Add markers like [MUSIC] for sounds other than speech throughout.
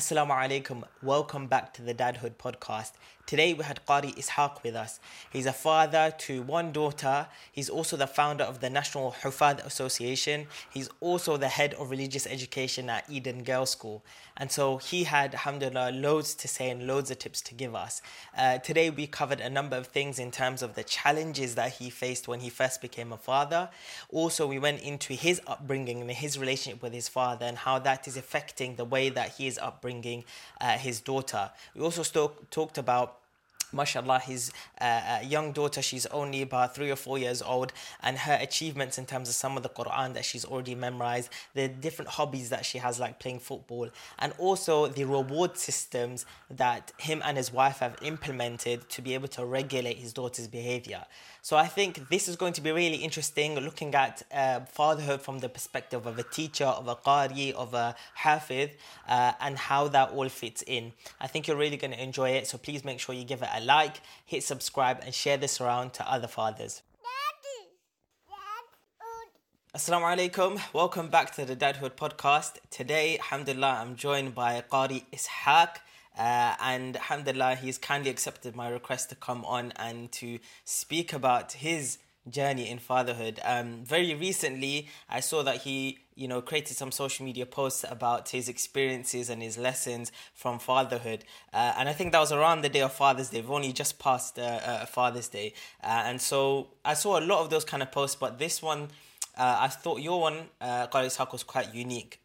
Assalamu alaikum. Welcome back to the Dadhood podcast. Today we had Qari Ishaq with us. He's a father to one daughter. He's also the founder of the National Hufad Association. He's also the head of religious education at Eden Girls School. And so he had, alhamdulillah, loads to say and loads of tips to give us. Uh, today we covered a number of things in terms of the challenges that he faced when he first became a father. Also, we went into his upbringing and his relationship with his father and how that is affecting the way that he is upbringing uh, his daughter. We also st- talked about mashallah his uh, uh, young daughter she's only about three or four years old and her achievements in terms of some of the quran that she's already memorized the different hobbies that she has like playing football and also the reward systems that him and his wife have implemented to be able to regulate his daughter's behavior so I think this is going to be really interesting looking at uh, fatherhood from the perspective of a teacher, of a qari, of a hafid, uh, and how that all fits in. I think you're really going to enjoy it. So please make sure you give it a like, hit subscribe, and share this around to other fathers. Assalamu alaikum. Welcome back to the Dadhood podcast. Today, alhamdulillah, I'm joined by Qari Ishaq. Uh, and alhamdulillah, he's kindly accepted my request to come on and to speak about his journey in fatherhood. Um, very recently, I saw that he, you know, created some social media posts about his experiences and his lessons from fatherhood. Uh, and I think that was around the day of Father's Day. We've only just passed uh, uh Father's Day, uh, and so I saw a lot of those kind of posts. But this one, uh, I thought your one, uh, Qari was quite unique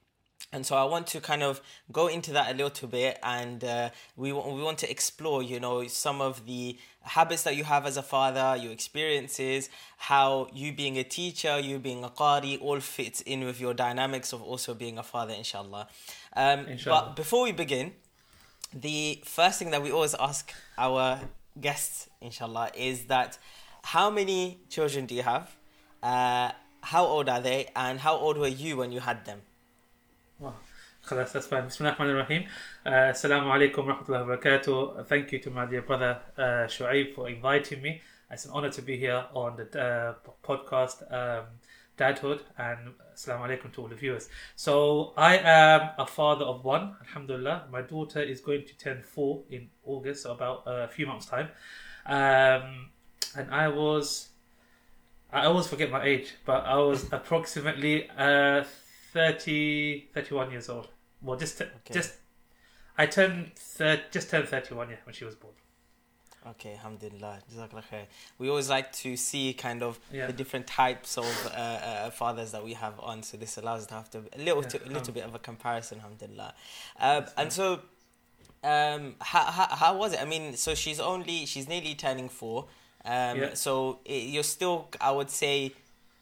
and so I want to kind of go into that a little bit, and uh, we we want to explore, you know, some of the habits that you have as a father, your experiences, how you being a teacher, you being a qari, all fits in with your dynamics of also being a father, inshallah. Um, inshallah. But before we begin, the first thing that we always ask our guests, inshallah, is that how many children do you have? Uh, how old are they, and how old were you when you had them? خلاص that's fine. Bismillah ar rahim uh, Assalamu alaikum wa rahmatullahi wa barakatuh. Thank you to my dear brother uh, Shuaib for inviting me. It's an honor to be here on the uh, podcast um, Dadhood and Assalamu alaikum to all the viewers. So, I am a father of one, Alhamdulillah. My daughter is going to turn four in August, so about a few months' time. Um, and I was, I always forget my age, but I was approximately uh, 30, 31 years old. Well, just okay. just I turned thir- just turned thirty one yeah when she was born. Okay, alhamdulillah. We always like to see kind of yeah. the different types of uh, uh, fathers that we have on, so this allows us to have to a little yeah, to, a little um, bit of a comparison, alhamdulillah. Uh, and so, um, how, how how was it? I mean, so she's only she's nearly turning four. Um, yeah. so it, you're still, I would say,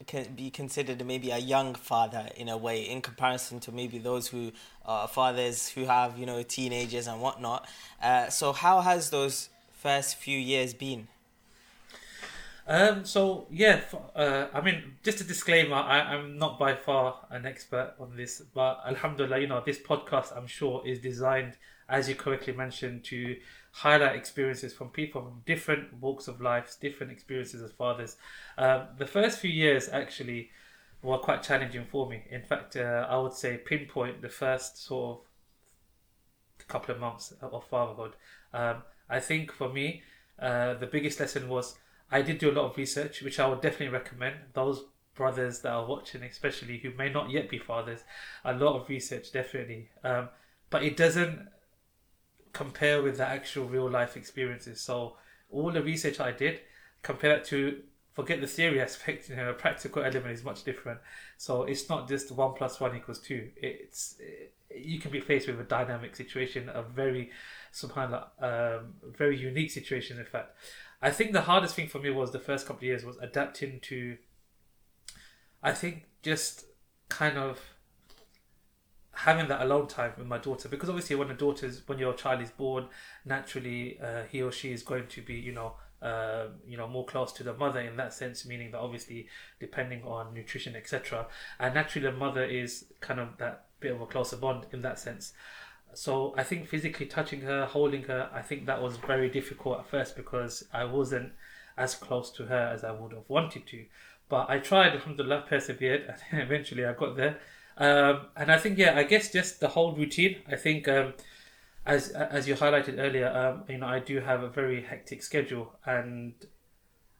can be considered maybe a young father in a way in comparison to maybe those who are fathers who have you know teenagers and whatnot. Uh, so how has those first few years been? Um, so yeah, uh, I mean, just a disclaimer: I, am not by far an expert on this, but Alhamdulillah, you know, this podcast I'm sure is designed, as you correctly mentioned, to highlight experiences from people from different walks of life, different experiences as fathers. Um, the first few years actually were quite challenging for me. In fact, uh, I would say pinpoint the first sort of couple of months of fatherhood. Um, I think for me, uh, the biggest lesson was I did do a lot of research, which I would definitely recommend. Those brothers that are watching, especially who may not yet be fathers, a lot of research definitely. Um, but it doesn't compare with the actual real life experiences. So all the research I did, compare to forget the theory [LAUGHS] aspect. You know, a practical element is much different. So it's not just one plus one equals two. It's it, you can be faced with a dynamic situation, a very subhanallah, um, very unique situation. In fact, I think the hardest thing for me was the first couple of years was adapting to. I think just kind of having that alone time with my daughter because obviously when a daughter's when your child is born naturally uh, he or she is going to be you know uh, you know more close to the mother in that sense meaning that obviously depending on nutrition etc and naturally the mother is kind of that bit of a closer bond in that sense. So i think physically touching her holding her i think that was very difficult at first because i wasn't as close to her as i would have wanted to. But i tried alhamdulillah persevered [LAUGHS] and eventually i got there um, and I think, yeah, I guess just the whole routine. I think um, as as you highlighted earlier, um, you know, I do have a very hectic schedule, and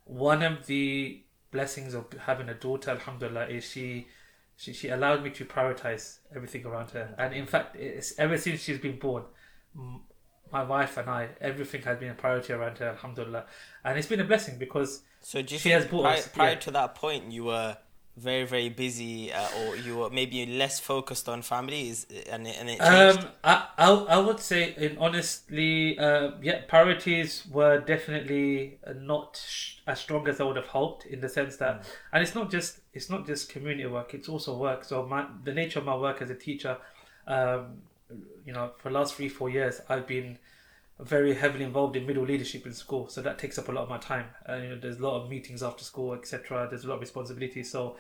one of the blessings of having a daughter, alhamdulillah, is she she, she allowed me to prioritize everything around her. And in fact, it's, ever since she's been born, my wife and I, everything has been a priority around her, alhamdulillah. And it's been a blessing because so do you she think has brought prior, us- prior yeah. to that point you were very very busy uh, or you were maybe less focused on families and it, and it changed? Um, I, I I would say, in honestly, uh, yeah, priorities were definitely not sh- as strong as I would have hoped. In the sense that, and it's not just it's not just community work; it's also work. So my the nature of my work as a teacher, um, you know, for the last three four years, I've been very heavily involved in middle leadership in school. So that takes up a lot of my time. Uh, you know, there's a lot of meetings after school, etc. There's a lot of responsibility. So.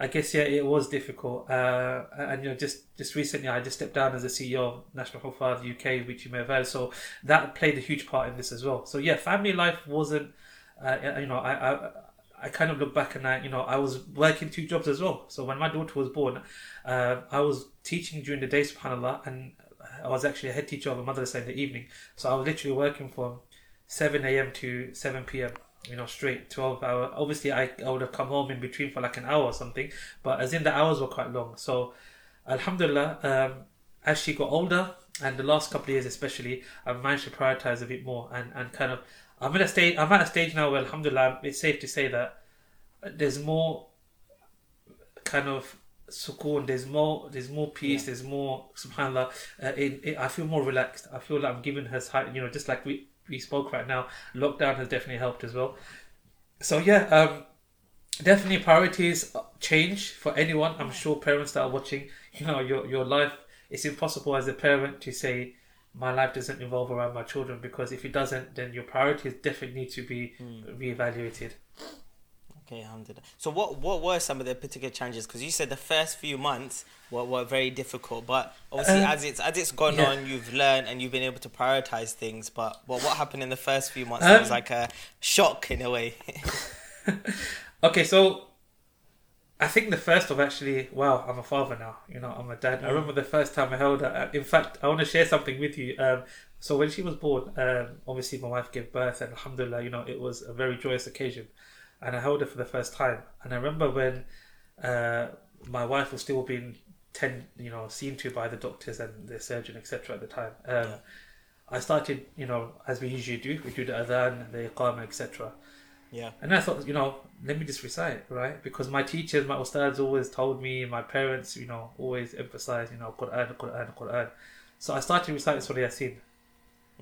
I guess yeah, it was difficult. Uh, and you know, just just recently, I just stepped down as the CEO of National Hufad UK, which you may have heard. So that played a huge part in this as well. So yeah, family life wasn't. Uh, you know, I, I I kind of look back and I, you know, I was working two jobs as well. So when my daughter was born, uh, I was teaching during the day, subhanallah, and I was actually a head teacher of a madrasa in the evening. So I was literally working from 7 a.m. to 7 p.m you know, straight 12 hour. Obviously, I, I would have come home in between for like an hour or something, but as in the hours were quite long. So, Alhamdulillah, um, as she got older, and the last couple of years especially, I've managed to prioritize a bit more and, and kind of. I'm at a stage. I'm at a stage now where, Alhamdulillah, it's safe to say that there's more kind of sukoon. There's more. There's more peace. There's more. Subhanallah. Uh, in, in, I feel more relaxed. I feel like I'm giving her. You know, just like we we spoke right now. Lockdown has definitely helped as well. So yeah, um, definitely priorities change for anyone. I'm sure parents that are watching, you know, your your life. It's impossible as a parent to say my life doesn't revolve around my children because if it doesn't, then your priorities definitely need to be reevaluated. Okay, alhamdulillah. So what what were some of the particular challenges? Because you said the first few months were, were very difficult, but obviously Um, as it's as it's gone yeah. on, you've learned and you've been able to prioritize things. But what what happened in the first few months Um, was like a shock in a way. [LAUGHS] Okay, so I think the first of actually, wow, I'm a father now. You know, I'm a dad. I remember the first time I held her. In fact, I want to share something with you. Um, so when she was born, um, obviously my wife gave birth, and alhamdulillah, you know, it was a very joyous occasion. And I held her for the first time. And I remember when uh, my wife was still being ten, you know, seen to by the doctors and the surgeon, etc. At the time, um, Yeah. I started, you know, as we usually do, we do the adhan, the iqama, etc. yeah. And I thought, you know, let me just recite, right? Because my teachers, my ustads always told me, my parents, you know, always emphasized, you know, Quran, Quran, Quran. So I started reciting Surah Yasin.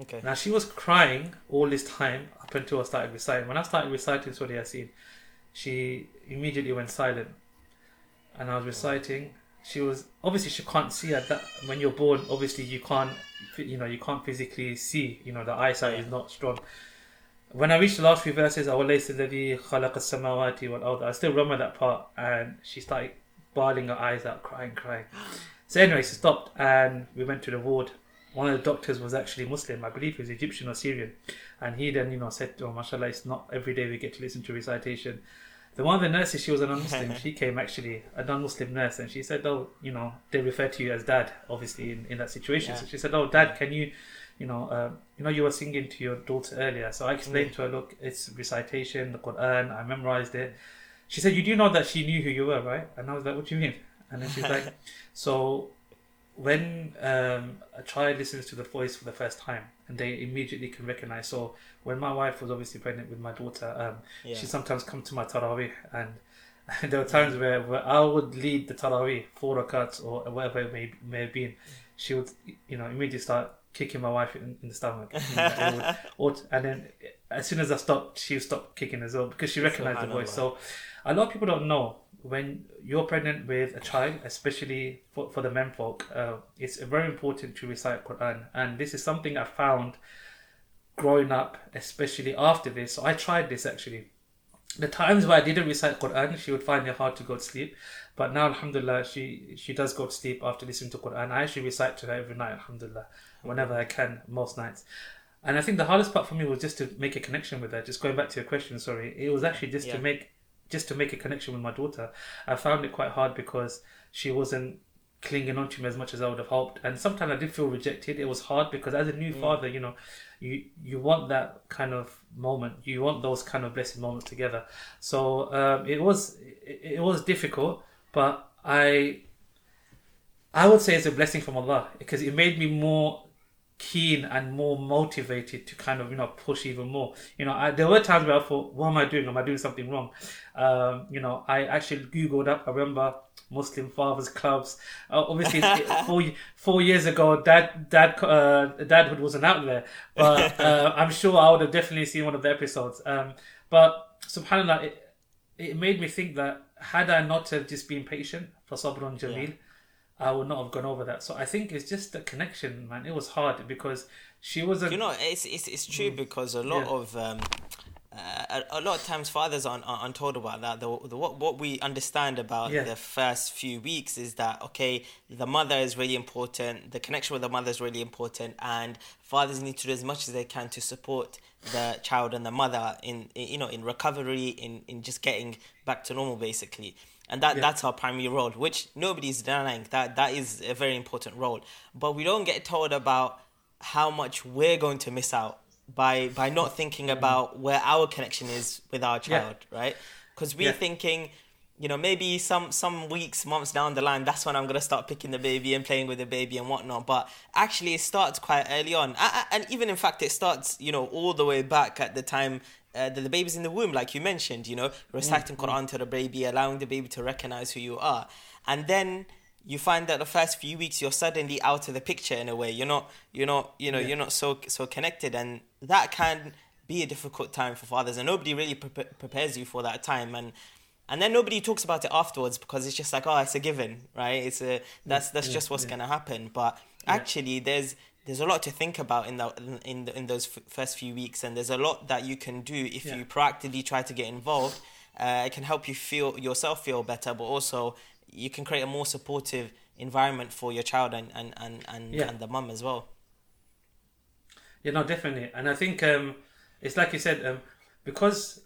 Okay. Now she was crying all this time up until I started reciting. When I started reciting Surah Yasin, she immediately went silent, and I was reciting. She was obviously she can't see at that when you're born. Obviously you can't, you know, you can't physically see. You know, the eyesight is not strong. When I reached the last few verses, I still remember that part, and she started bawling her eyes out, crying, crying. So anyway, she stopped, and we went to the ward one of the doctors was actually Muslim, I believe he was Egyptian or Syrian, and he then, you know, said, "Oh, mashallah, it's not every day we get to listen to recitation." The one of the nurses, she was a non-Muslim. [LAUGHS] she came actually a non-Muslim nurse, and she said, "Oh, you know, they refer to you as dad, obviously in, in that situation." Yeah. So she said, "Oh, dad, can you, you know, um, you know, you were singing to your daughter earlier." So I explained to her, "Look, it's recitation, the Quran. I memorized it." She said, "You do know that she knew who you were, right?" And I was like, "What do you mean?" And then she's like, [LAUGHS] "So." When um, a child listens to the voice for the first time and they immediately can recognize. So, when my wife was obviously pregnant with my daughter, um, Yeah. she sometimes come to my tarawih and [LAUGHS] there were times where, where I would lead the tarawih four rakats or whatever it may, may have been she would you know immediately start kicking my wife in, in the stomach [LAUGHS] and, would, and then as soon as I stopped she would stop kicking as well because she recognized the voice so a lot of people don't know when you're pregnant with a child especially for, for the men folk uh, it's very important to recite Quran and this is something I found growing up especially after this so I tried this actually the times where I didn't recite Quran, she would find it hard to go to sleep. But now, Alhamdulillah, she she does go to sleep after listening to Quran. I actually recite to her every night, Alhamdulillah, whenever I can, most nights. And I think the hardest part for me was just to make a connection with her. Just going back to your question, sorry, it was actually just Yeah. to make just to make a connection with my daughter. I found it quite hard because she wasn't clinging on to me as much as I would have hoped. And sometimes I did feel rejected. It was hard because as a new Mm. father, you know, you you want that kind of moment. You want those kind of blessed moments together. So um, it was it, it was difficult, but I I would say it's a blessing from Allah because it made me more keen and more motivated to kind of you know push even more. You know, I, there were times where I thought, "What am I doing? Am I doing something wrong?" Um, you know, I actually googled up. I remember Muslim fathers clubs. Uh, obviously, [LAUGHS] four four years ago, dad dad uh, dadhood wasn't out there, but uh, I'm sure I would have definitely seen one of the episodes. Um, but Subhanallah, it, it made me think that had I not have just been patient for Sabrun Jamil, I would not have gone over that. So I think it's just the connection, man. It was hard because she was a You know, it's it's, it's true because a lot Yeah. of um, uh, a, a lot of times fathers aren't, aren't told about that. The, the what what we understand about Yeah. the first few weeks is that okay, the mother is really important. The connection with the mother is really important, and fathers need to do as much as they can to support the child and the mother in, in you know in recovery, in in just getting back to normal, basically. And that, Yeah. that's our primary role, which nobody's denying. That that is a very important role. But we don't get told about how much we're going to miss out by by not thinking about where our connection is with our Mm. Yeah. child, right? Because we're Yeah. thinking, you know, maybe some some weeks, months down the line, that's when I'm gonna start picking the baby and playing with the baby and whatnot. But actually, it starts quite early on, A- a- and even in fact, it starts, you know, all the way back at the time. Uh, the baby's in the womb, like you mentioned, you know, reciting Quran to the baby, allowing the baby to recognize who you are, and then you find that the first few weeks you're suddenly out of the picture in a way. You're not, you're not, you know, Yeah. you're not so so connected, and that can be a difficult time for fathers, and nobody really pre- prepares you for that time, and and then nobody talks about it afterwards because it's just like, oh, it's a given, right? It's a that's that's yeah, just what's yeah. gonna happen. But actually, there's there's a lot to think about in the in the, in those f- first few weeks, and there's a lot that you can do if Yeah. you proactively try to get involved. Uh, it can help you feel yourself feel better, but also you can create a more supportive environment for your child and and and and, Yeah. and the mum as well. Yeah, no, definitely, and I think um, it's like you said, um, because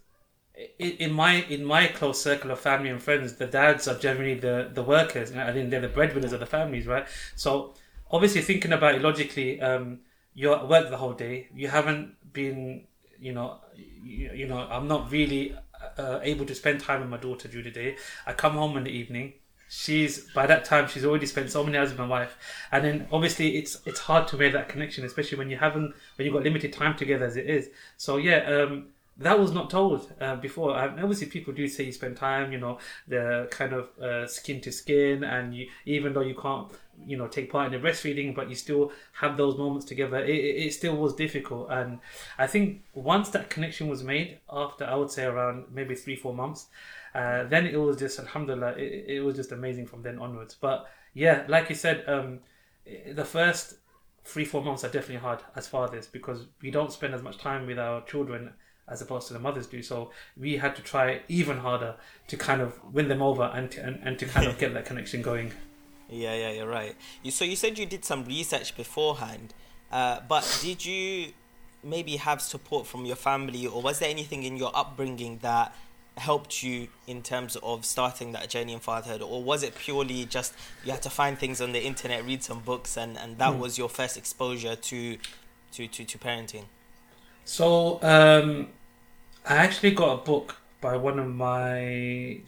in my in my close circle of family and friends, the dads are generally the the workers, and I think they're the breadwinners of the families, right? So obviously, thinking about it logically, um, you're at work the whole day. You haven't been, you know, you, you know, I'm not really uh, able to spend time with my daughter during the day. I come home in the evening. She's by that time she's already spent so many hours with my wife, and then obviously it's it's hard to make that connection, especially when you haven't when you've got limited time together as it is. So yeah, um, that was not told uh, before. Um, obviously, people do say you spend time, you know, the kind of uh, skin to skin, and you even though you can't, you know, take part in the breastfeeding, but you still have those moments together. It, it, still was difficult, and I think once that connection was made, after I would say around maybe three four months, uh, then it was just alhamdulillah, it, it was just amazing from then onwards. But yeah, like you said, um, the first three four months are definitely hard as fathers because we don't spend as much time with our children as opposed to the mothers do. So we had to try even harder to kind of win them over and to, and, and to kind of [LAUGHS] get that connection going. Yeah, yeah, you're right. You so you said you did some research beforehand, uh, but did you maybe have support from your family, or was there anything in your upbringing that helped you in terms of starting that journey in fatherhood, or was it purely just you had to find things on the internet, read some books, and and that was your first exposure to to to, to parenting? So um, I actually got a book by one of my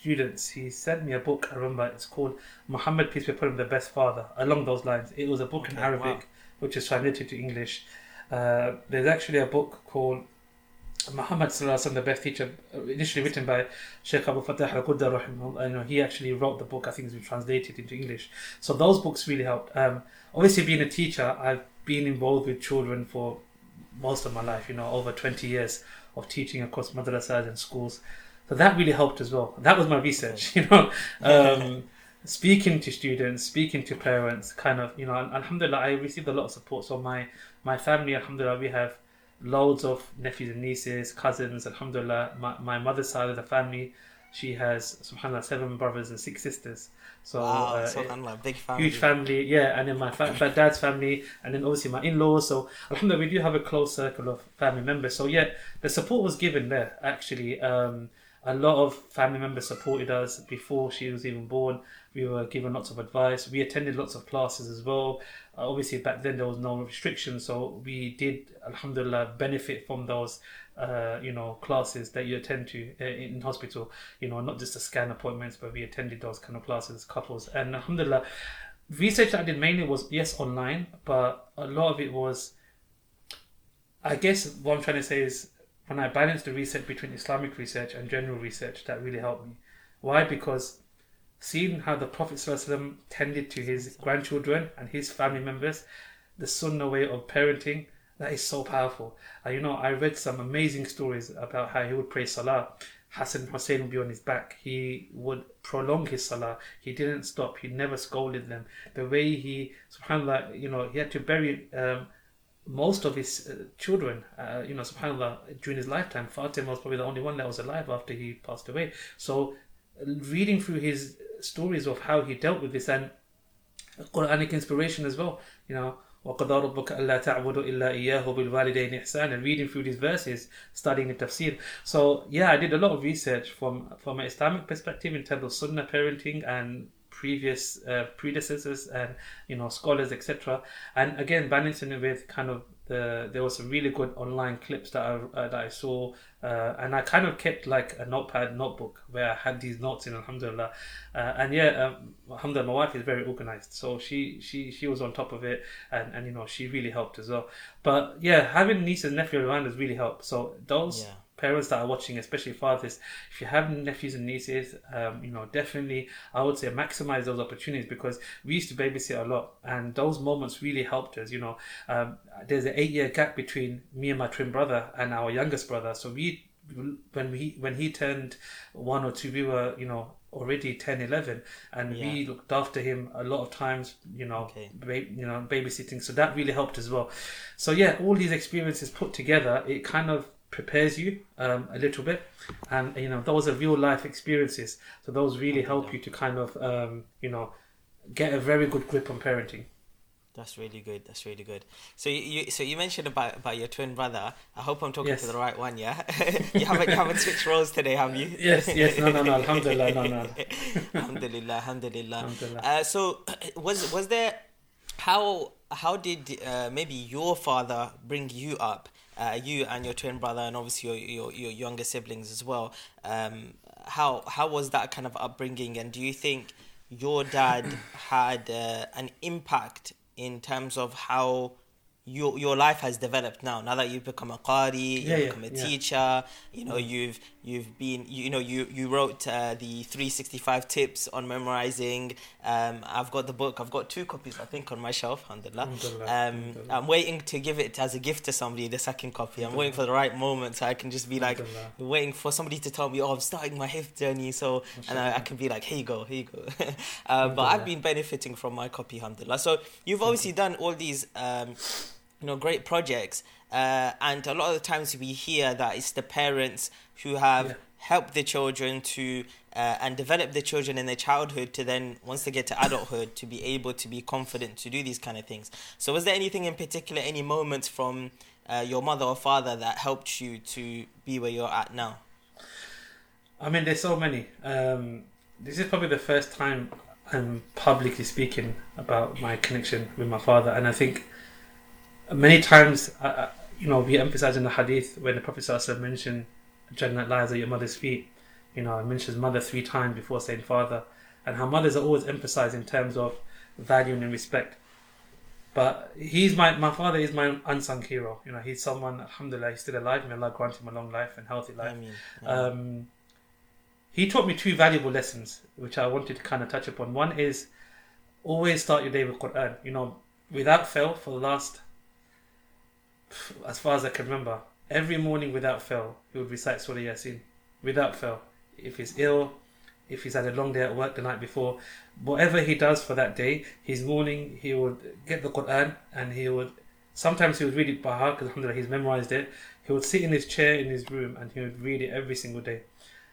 students. He sent me a book. I remember it's called Muhammad Peace be upon him, the Best Father. Along those lines, it was a book in Arabic, wow. which is translated to English. Uh, there's actually a book called Muhammad Sallallahu Alaihi Wasallam, the best teacher, uh, initially written by Sheikh Abu Fatah Al Qudda. You know, he actually wrote the book. I think it's been translated into English. So those books really helped. Um, obviously, being a teacher, I've been involved with children for most of my life. You know, over twenty years of teaching across madrasas and schools. So that really helped as well. That was my research. [LAUGHS] You know, um, speaking to students, speaking to parents, kind of. You know, and alhamdulillah, I received a lot of support. So my my family, alhamdulillah, we have loads of nephews and nieces, cousins, alhamdulillah. My, my mother's side of the family, she has, subhanAllah, seven brothers and six sisters. So, wow, uh, subhanallah, big family. huge family, yeah, and then my, fa- my dad's family, and then obviously my in laws. So, alhamdulillah, we do have a close circle of family members. So, yeah, the support was given there, actually. Um, a lot of family members supported us before she was even born. We were given lots of advice. We attended lots of classes as well. Uh, obviously, back then there was no restrictions, so we did, alhamdulillah, benefit from those, uh, you know, classes that you attend to uh, in hospital. You know, not just the scan appointments, but we attended those kind of classes as couples. And alhamdulillah, research that I did mainly was yes online, but a lot of it was. I guess what I'm trying to say is when I balanced the research between Islamic research and general research, that really helped me. Why? Because seeing how the Prophet ﷺ tended to his grandchildren and his family members, the sunnah way of parenting, that is so powerful. And you know, I read some amazing stories about how he would pray salah. Hassan Hussein would be on his back. He would prolong his salah. He didn't stop. He never scolded them. The way he, subhanAllah, you know, he had to bury um, most of his uh, children, uh, you know, subhanAllah, during his lifetime. Fatima was probably the only one that was alive after he passed away. So, reading through his stories of how he dealt with this and Quranic inspiration as well, you know, وَقَضَى رَبُّكَ أَلَّا تَعْبُدُوا إِلَّا إِيَّاهُ بِالْوَالِدَيْنِ إِحْسَانًا and reading through these verses, studying the tafsir. So yeah, I did a lot of research from from an Islamic perspective in terms of Sunnah parenting and previous uh, predecessors and you know scholars etc. And again, balancing it with kind of the, there was some really good online clips that I uh, that I saw, uh, and I kind of kept like a notepad notebook where I had these notes in. Alhamdulillah, uh, and yeah, um, Alhamdulillah, my wife is very organized, so she she she was on top of it, and and you know she really helped as well. But yeah, having nieces and nephews around has really helped. So those. Yeah parents that are watching, especially fathers, if you have nephews and nieces, um, you know, definitely I would say maximize those opportunities because we used to babysit a lot, and those moments really helped us. You know, um, there's an eight year gap between me and my twin brother and our youngest brother, so we when we when he turned one or two, we were you know already 10 11 and yeah. we looked after him a lot of times you know okay. ba- you know babysitting so that really helped as well so yeah all these experiences put together it kind of prepares you um, a little bit. And you know those are real life experiences. So those really help you to kind of um, you know get a very good grip on parenting. That's really good. That's really good. So you, you so you mentioned about about your twin brother. I hope i'm talking yes. to the right one yeah? [LAUGHS] You haven't you haven't switched roles today have you? Yes yes. No no no. Alhamdulillah no no. [LAUGHS] Alhamdulillah alhamdulillah, alhamdulillah. Uh, so [CLEARS THROAT] was was there how how did uh, maybe your father bring you up uh, you and your twin brother, and obviously your your, your younger siblings as well. Um, how how was that kind of upbringing, and do you think your dad [COUGHS] had uh, an impact in terms of how your your life has developed now. Now that you've become a qari, you've become a yeah. teacher. You know, you've you've been you, know you you wrote uh, the 365 tips on memorizing. Um, I've got the book. I've got two copies, I think, on my shelf. Alhamdulillah. Um, I'm waiting to give it as a gift to somebody. The second copy. I'm waiting for the right moment so I can just be like waiting for somebody to tell me, "Oh, I'm starting my hifz journey." So and I, I, can be like, "Here you go, here you go." [LAUGHS] uh, but I've been benefiting from my copy, alhamdulillah. So you've obviously done all these. Um, you know great projects uh, and a lot of the times we hear that it's the parents who have yeah. helped the children to uh, and develop the children in their childhood to then once they get to adulthood to be able to be confident to do these kind of things. So was there anything in particular any moments from uh, your mother or father that helped you to be where you're at now? I mean there's so many. Um, this is probably the first time i'm publicly speaking about my connection with my father and i think many times, uh, uh, you know, we emphasize in the hadith when the Prophet ﷺ mentioned Jannah lies at your mother's feet. You know, I mentions mother three times before saying father, and how mothers are always emphasized in terms of value and respect. But he's my my father is my unsung hero. You know, he's someone. Alhamdulillah, he's still alive. May Allah grant him a long life and healthy life. Um, he taught me two valuable lessons, which I wanted to kind of touch upon. One is always start your day with Quran. You know, without fail, for the last as far as I can remember, every morning without fail, he would recite Surah Yasin. Without fail. If he's ill, if he's had a long day at work the night before, whatever he does for that day, his morning he would get the Quran and he would. Sometimes he would read it by heart because Alhamdulillah he's memorized it. He would sit in his chair in his room and he would read it every single day.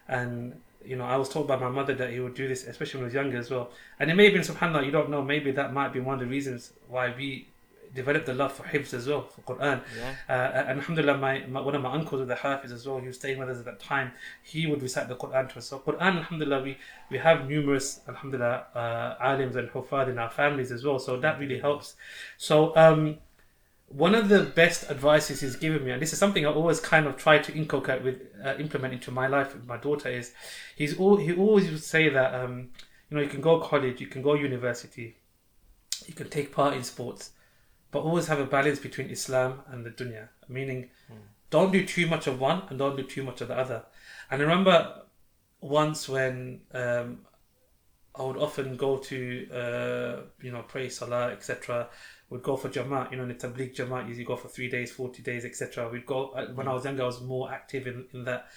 And you know, I was told by my mother that he would do this, especially when he was younger as well. And it may have been, subhanAllah, you don't know, maybe that might be one of the reasons why we developed the love for hifz as well, for Quran. Yeah. Uh, and alhamdulillah, my, my, one of my uncles was the hafiz as well, he was staying with us at that time. He would recite the Quran to us. So, Quran, alhamdulillah, we, we have numerous, alhamdulillah, uh, alims and hufad in our families as well. So, that really helps. So, um, one of the best advices he's given me, and this is something I always kind of try to inculcate with, uh, implement into my life with my daughter, is he's all, he always would say that, um, you know, you can go college, you can go university, you can take part in sports, but always have a balance between Islam and the dunya. Meaning, don't do too much of one and don't do too much of the other. And I remember once when um, I would often go to, uh, you know, pray salah, etc. We'd go for Jamaat, you know, in the Tabligh Jamaat, usually go for three days, 40 days, etc. We'd go, uh, when I was younger, I was more active in, in that.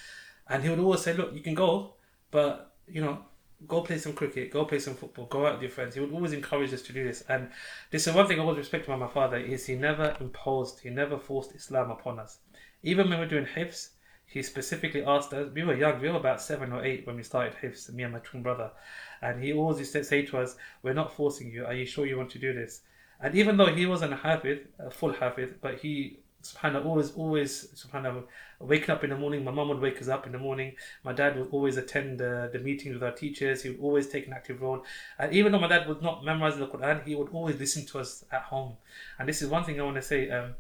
And he would always say, look, you can go, but, you know, go play some cricket, go play some football, go out with your friends. He would always encourage us to do this. And this is one thing I always respect about my father is he never imposed, he never forced Islam upon us. Even when we we're doing hifz, he specifically asked us, we were young, we were about seven or eight when we started hifz, me and my twin brother. And he always used to say to us, we're not forcing you, are you sure you want to do this? And even though he wasn't a hafid, a full hafid, but he subhanAllah, always, always, subhanAllah, waking up in the morning. My mum would wake us up in the morning. My dad would always attend uh, the meetings with our teachers. He would always take an active role. And even though my dad was not memorizing the Quran, he would always listen to us at home. And this is one thing I want to say. Um,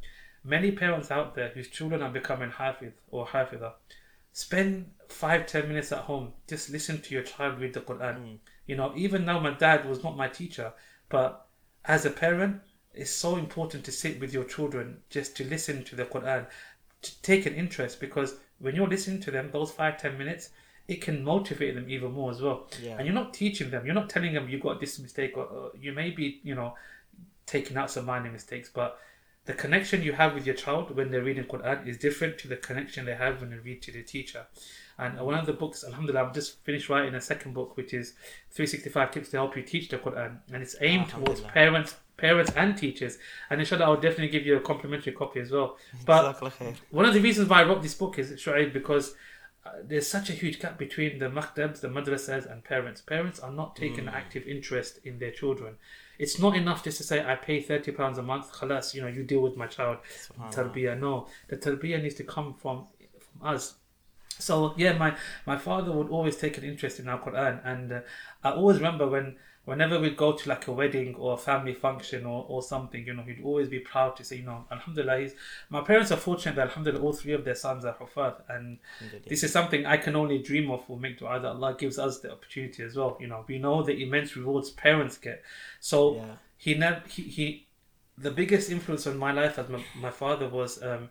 many parents out there whose children are becoming hafid or hafidah, spend five, ten minutes at home. Just listen to your child read the Quran. You know, even though my dad was not my teacher, but as a parent, it's so important to sit with your children just to listen to the Quran, to take an interest because when you're listening to them, those five, ten minutes, it can motivate them even more as well. Yeah. And you're not teaching them, you're not telling them you got this mistake, or, or you may be, you know, taking out some minor mistakes, but the connection you have with your child when they're reading Quran is different to the connection they have when they read to the teacher. And one of the books, Alhamdulillah, I've just finished writing a second book, which is 365 tips to help you teach the Quran, and it's aimed ah, towards parents, parents and teachers. And inshallah, I'll definitely give you a complimentary copy as well. But one of the reasons why I wrote this book is Shu'aib because uh, there's such a huge gap between the maktabs, the madrasas, and parents. Parents are not taking Mm. active interest in their children. It's not enough just to say, I pay £30 pounds a month, khalas, you know, you deal with my child. Tarbiyah. No, the tarbiyah needs to come from, from us. So yeah, my, my father would always take an interest in our Quran, and uh, I always remember when whenever we'd go to like a wedding or a family function or, or something, you know, he'd always be proud to say, you know, Alhamdulillah, he's, my parents are fortunate that Alhamdulillah, all three of their sons are Hufad, and this is something I can only dream of or make dua that Allah gives us the opportunity as well. You know, we know the immense rewards parents get. So Yeah. he never he, he the biggest influence on my life as my, my father was um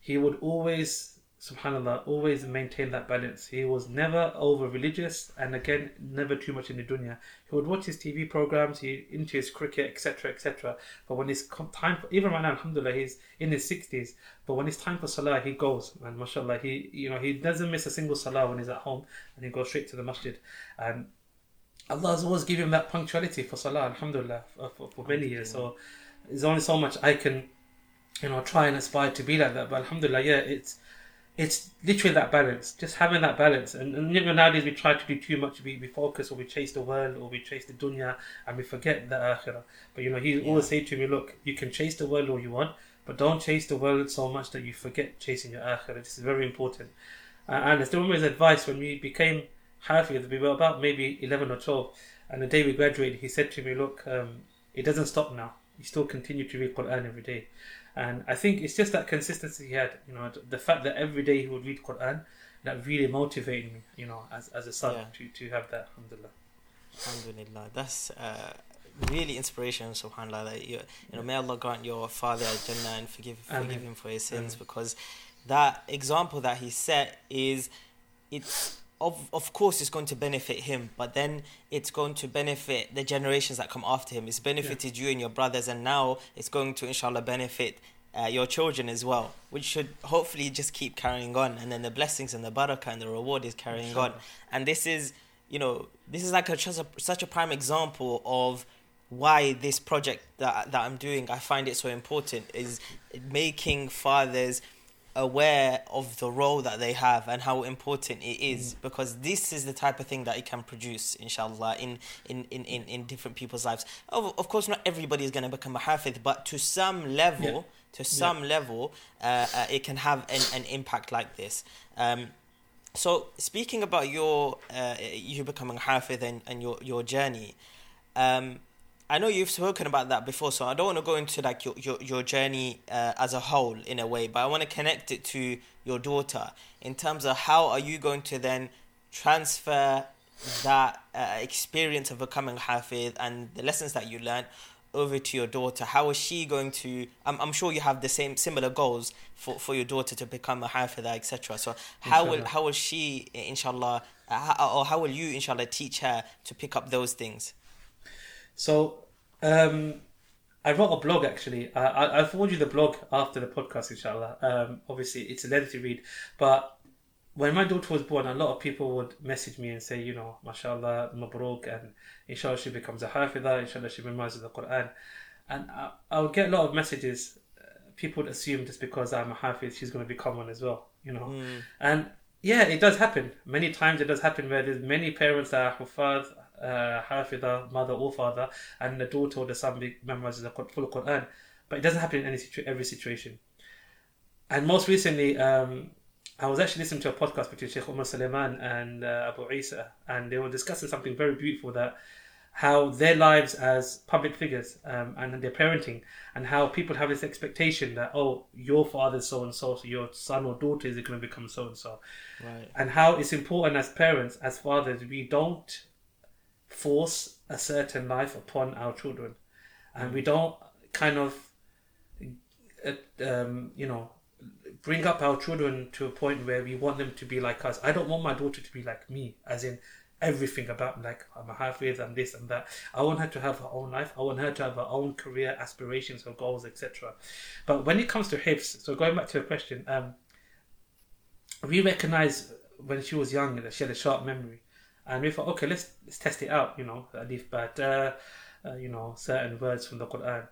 he would always subhanallah always maintained that balance. He was never over religious and again never too much in the dunya. He would watch his tv programs he into his cricket etc etc but when it's time for, even right now alhamdulillah he's in his 60s but when it's time for salah he goes. And mashallah he you know he doesn't miss a single salah when he's at home and he goes straight to the masjid. And Allah has always given him that punctuality for Salah, Alhamdulillah, for, for, many years. So there's only so much I can, you know, try and aspire to be like that. But Alhamdulillah, yeah, it's it's literally that balance, just having that balance. And, and you know, nowadays we try to do too much. We, we focus or we chase the world or we chase the dunya and we forget the akhirah. But you know, he always say to me, look, you can chase the world all you want, but don't chase the world so much that you forget chasing your akhirah. This is very important. Uh, and I still remember his advice when we became Hafiz, we were about maybe 11 or 12. And the day we graduated, he said to me, Look, um, it doesn't stop now. You still continue to read Quran every day. And I think it's just that consistency he had, you know, the fact that every day he would read Quran, that really motivated me, you know, as, as a son Yeah. to, to have that, alhamdulillah. Alhamdulillah. That's uh, really inspirational, subhanAllah. That you, you know, may Allah grant your father Al Jannah and forgive forgive him for his sins Ameen. because that example that he set is it's of of course it's going to benefit him, but then it's going to benefit the generations that come after him. It's benefited you and your brothers, and now it's going to inshallah benefit. Uh, your children as well, which should hopefully just keep carrying on, and then the blessings and the barakah and the reward is carrying on. And this is, you know, this is like a such a prime example of why this project that that I'm doing, I find it so important is making fathers aware of the role that they have and how important it is because this is the type of thing that it can produce inshallah in in in, in, in different people's lives. Of, of course not everybody is going to become a hafiz but to some level Yeah. to some level uh, uh, it can have an, an impact like this. Um, so speaking about your uh, you becoming hafiz and, and your your journey um, I know you've spoken about that before, so I don't want to go into like your your, your journey uh, as a whole in a way, but I want to connect it to your daughter in terms of how are you going to then transfer that uh, experience of becoming hafiz and the lessons that you learned over to your daughter. How is she going to? I'm, I'm sure you have the same similar goals for, for your daughter to become a hafiz, etc. So how will how will she, inshallah, uh, how, or how will you, inshallah, teach her to pick up those things? So, um, I wrote a blog actually. I, I, I'll forward you the blog after the podcast, inshallah. Um, obviously, it's a lengthy read, but when my daughter was born, a lot of people would message me and say, you know, mashallah, mabruk, and inshallah she becomes a hafidah, inshallah she memorizes the Quran. And I, I would get a lot of messages. uh, People would assume just because I'm a hafiz, she's going to become one as well, you know. And yeah, it does happen. Many times it does happen where there's many parents that are hufaz, uh, hafidah, mother or father, and the daughter or the son be- memorizes the full Quran. But it doesn't happen in any situ- every situation. And most recently, um, I was actually listening to a podcast between Sheikh Umar Suleiman and uh, Abu Isa, and they were discussing something very beautiful that how their lives as public figures um, and their parenting, and how people have this expectation that oh, your father's so and so, so your son or daughter is going to become so and so, Right. and how it's important as parents, as fathers, we don't force a certain life upon our children, and we don't kind of, uh, um, you know, bring up our children to a point where we want them to be like us. I don't want my daughter to be like me, as in everything about like I'm a hafiz and this and that. I want her to have her own life. I want her to have her own career aspirations, her goals, etc. But when it comes to hifz, so going back to your question, um, we recognize when she was young that she had a sharp memory, and we thought, okay, let's let's test it out. You know, alif bat, uh, uh, you know, certain words from the Quran.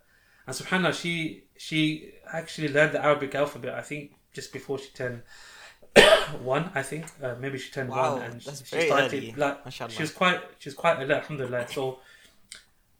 And subhanallah, she she actually learned the Arabic alphabet. I think just before she turned [COUGHS] one. I think uh, maybe she turned Wow, one, and that's she started early. like Mashallah. she was quite she was quite alert. Alhamdulillah. So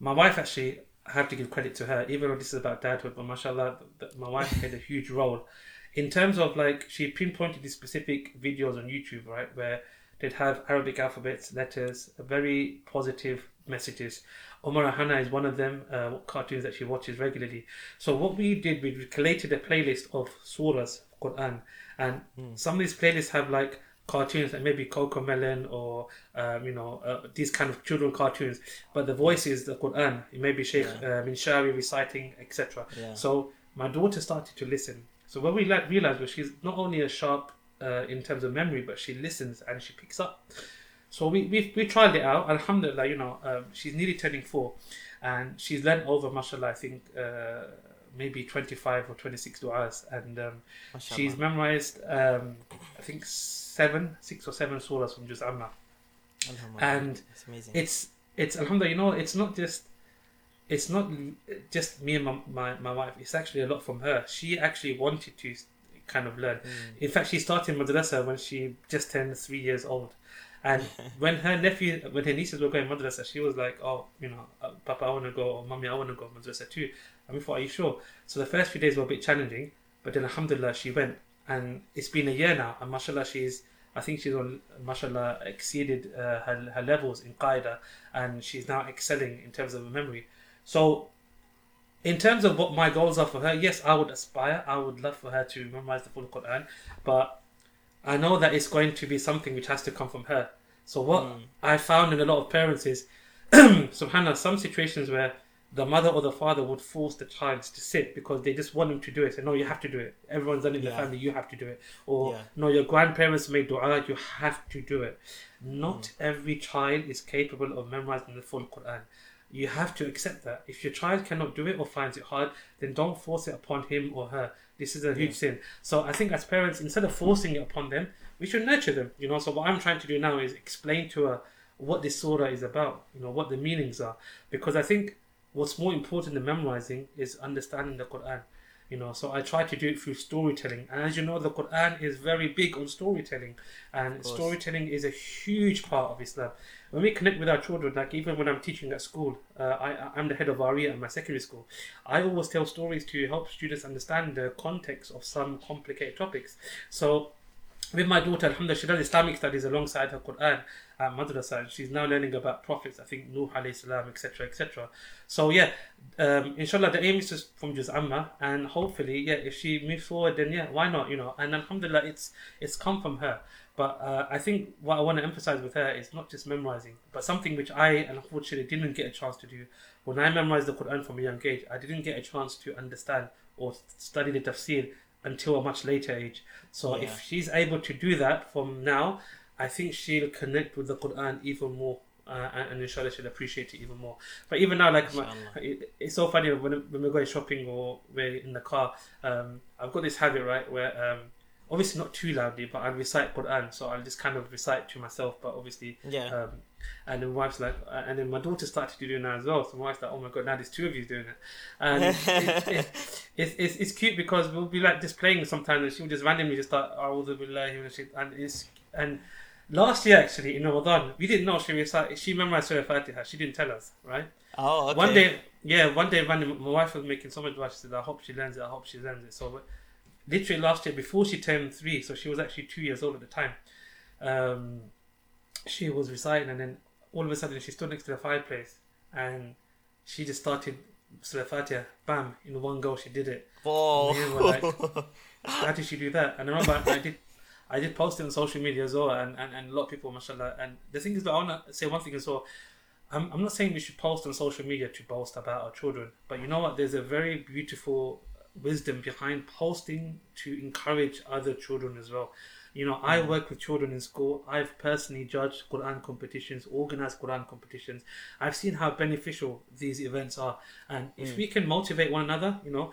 my wife actually, I have to give credit to her, even though this is about dadhood. But mashallah, my wife [LAUGHS] played a huge role in terms of like she pinpointed these specific videos on YouTube, right, where they'd have Arabic alphabets, letters, very positive messages. Omar Hana is one of them, uh, cartoons that she watches regularly. So what we did, we collated a playlist of surahs, Quran, and some of these playlists have like cartoons like maybe Cocomelon or um, you know uh, these kind of children cartoons, but the voice is the Quran. It may be Sheikh uh, Minshawi reciting, etc. Yeah. So my daughter started to listen. So what we like realized was she's not only a sharp uh, in terms of memory, but she listens and she picks up. So we we, we tried it out. Alhamdulillah, you know, um, she's nearly turning four, and she's learned over, mashallah, I think uh, maybe twenty five or twenty six du'as, and um, she's memorized um, I think seven, six or seven surahs from Juz Amma. Alhamdulillah. and. It's it's alhamdulillah, you know, it's not just it's not just me and my, my, my wife. It's actually a lot from her. She actually wanted to kind of learn. In fact, she started madrasa when she just turned three years old. And [LAUGHS] when her nephew, when her nieces were going madrasa, she was like, "Oh, you know, uh, Papa, I want to go, or Mommy, I want to go madrasa too." And we thought, "Are you sure?" So the first few days were a bit challenging, but then Alhamdulillah, she went, and it's been a year now, and mashallah, she's, I think she's on, mashallah, exceeded uh, her her levels in qaida, and she's now excelling in terms of her memory. So in terms of what my goals are for her, yes, I would aspire. I would love for her to memorize the full Quran, but I know that it's going to be something which has to come from her. So what hmm. I found in a lot of parents is, [CLEARS THROAT] subhanallah, some situations where the mother or the father would force the child to sit because they just want them to do it. Say, no, you have to do it. Everyone's done it in the family. You have to do it. Or Yeah. no, your grandparents made du'a. You have to do it. Not hmm. every child is capable of memorizing the full Quran. You have to accept that. If your child cannot do it or finds it hard, then don't force it upon him or her. This is a huge sin. So I think as parents, instead of forcing it upon them, we should nurture them. You know. So what I'm trying to do now is explain to her what this surah is about. You know what the meanings are, because I think what's more important than memorizing is understanding the Quran. You know so i try to do it through storytelling. And as you know the quran is very big on storytelling. And storytelling is a huge part of islam. When we connect with our children like even when i'm teaching at school uh, I, i'm the head of RE at my secondary school i always tell stories to help students understand the context of some complicated topics. So with my daughter, Alhamdulillah, she does Islamic studies alongside her Quran at madrasa, and she's now learning about prophets. I think Nuh alayhi salam, etc., etc. So yeah, um, inshallah, the aim is just from Juz Amma, and hopefully, yeah, if she moves forward, then yeah, why not? You know, and Alhamdulillah, it's it's come from her. But uh, I think what I want to emphasize with her is not just memorizing, but something which I unfortunately didn't get a chance to do. When I memorized the Quran from a young age, I didn't get a chance to understand or study the tafsir until a much later age. So Yeah. if she's able to do that from now, I think she'll connect with the Quran even more. Uh, and, and inshallah she'll appreciate it even more. But even now, like my, it, it's so funny when, when we're going shopping or we're in the car. Um, I've got this habit right where um, obviously not too loudly, but I recite Quran. So I'll just kind of recite to myself. But obviously, Yeah. um, and then my wife's like, uh, and then my daughter started to do now as well. So my wife's like, oh my god, now there's two of you doing it, and it's, it's, [LAUGHS] it's, it's, it's cute because we'll be like just playing sometimes, and she'll just randomly just start, "A'udhu billahi minash shait-" and it's and last year actually in Ramadan we didn't know she recited, she memorized Surah Fatiha. She didn't tell us, right? Oh, okay. One day, yeah, one day, my wife was making so much advice. She said, "I hope she learns it. I hope she learns it." So, literally last year, before she turned three, so she was actually two years old at the time. Um, she was reciting, and then all of a sudden, she stood next to the fireplace, and she just started Surah Fatiha. Bam! In one go, she did it. Whoa. Me and we're like, How did she do that? And I remember I did. I did post it on social media as well, and, and, and a lot of people, mashallah. And the thing is that I want to say one thing as well. I'm, I'm not saying we should post on social media to boast about our children, but you know what? There's a very beautiful wisdom behind posting to encourage other children as well. You know, I mm. work with children in school. I've personally judged Quran competitions, organized Quran competitions. I've seen how beneficial these events are, and if mm. we can motivate one another, you know,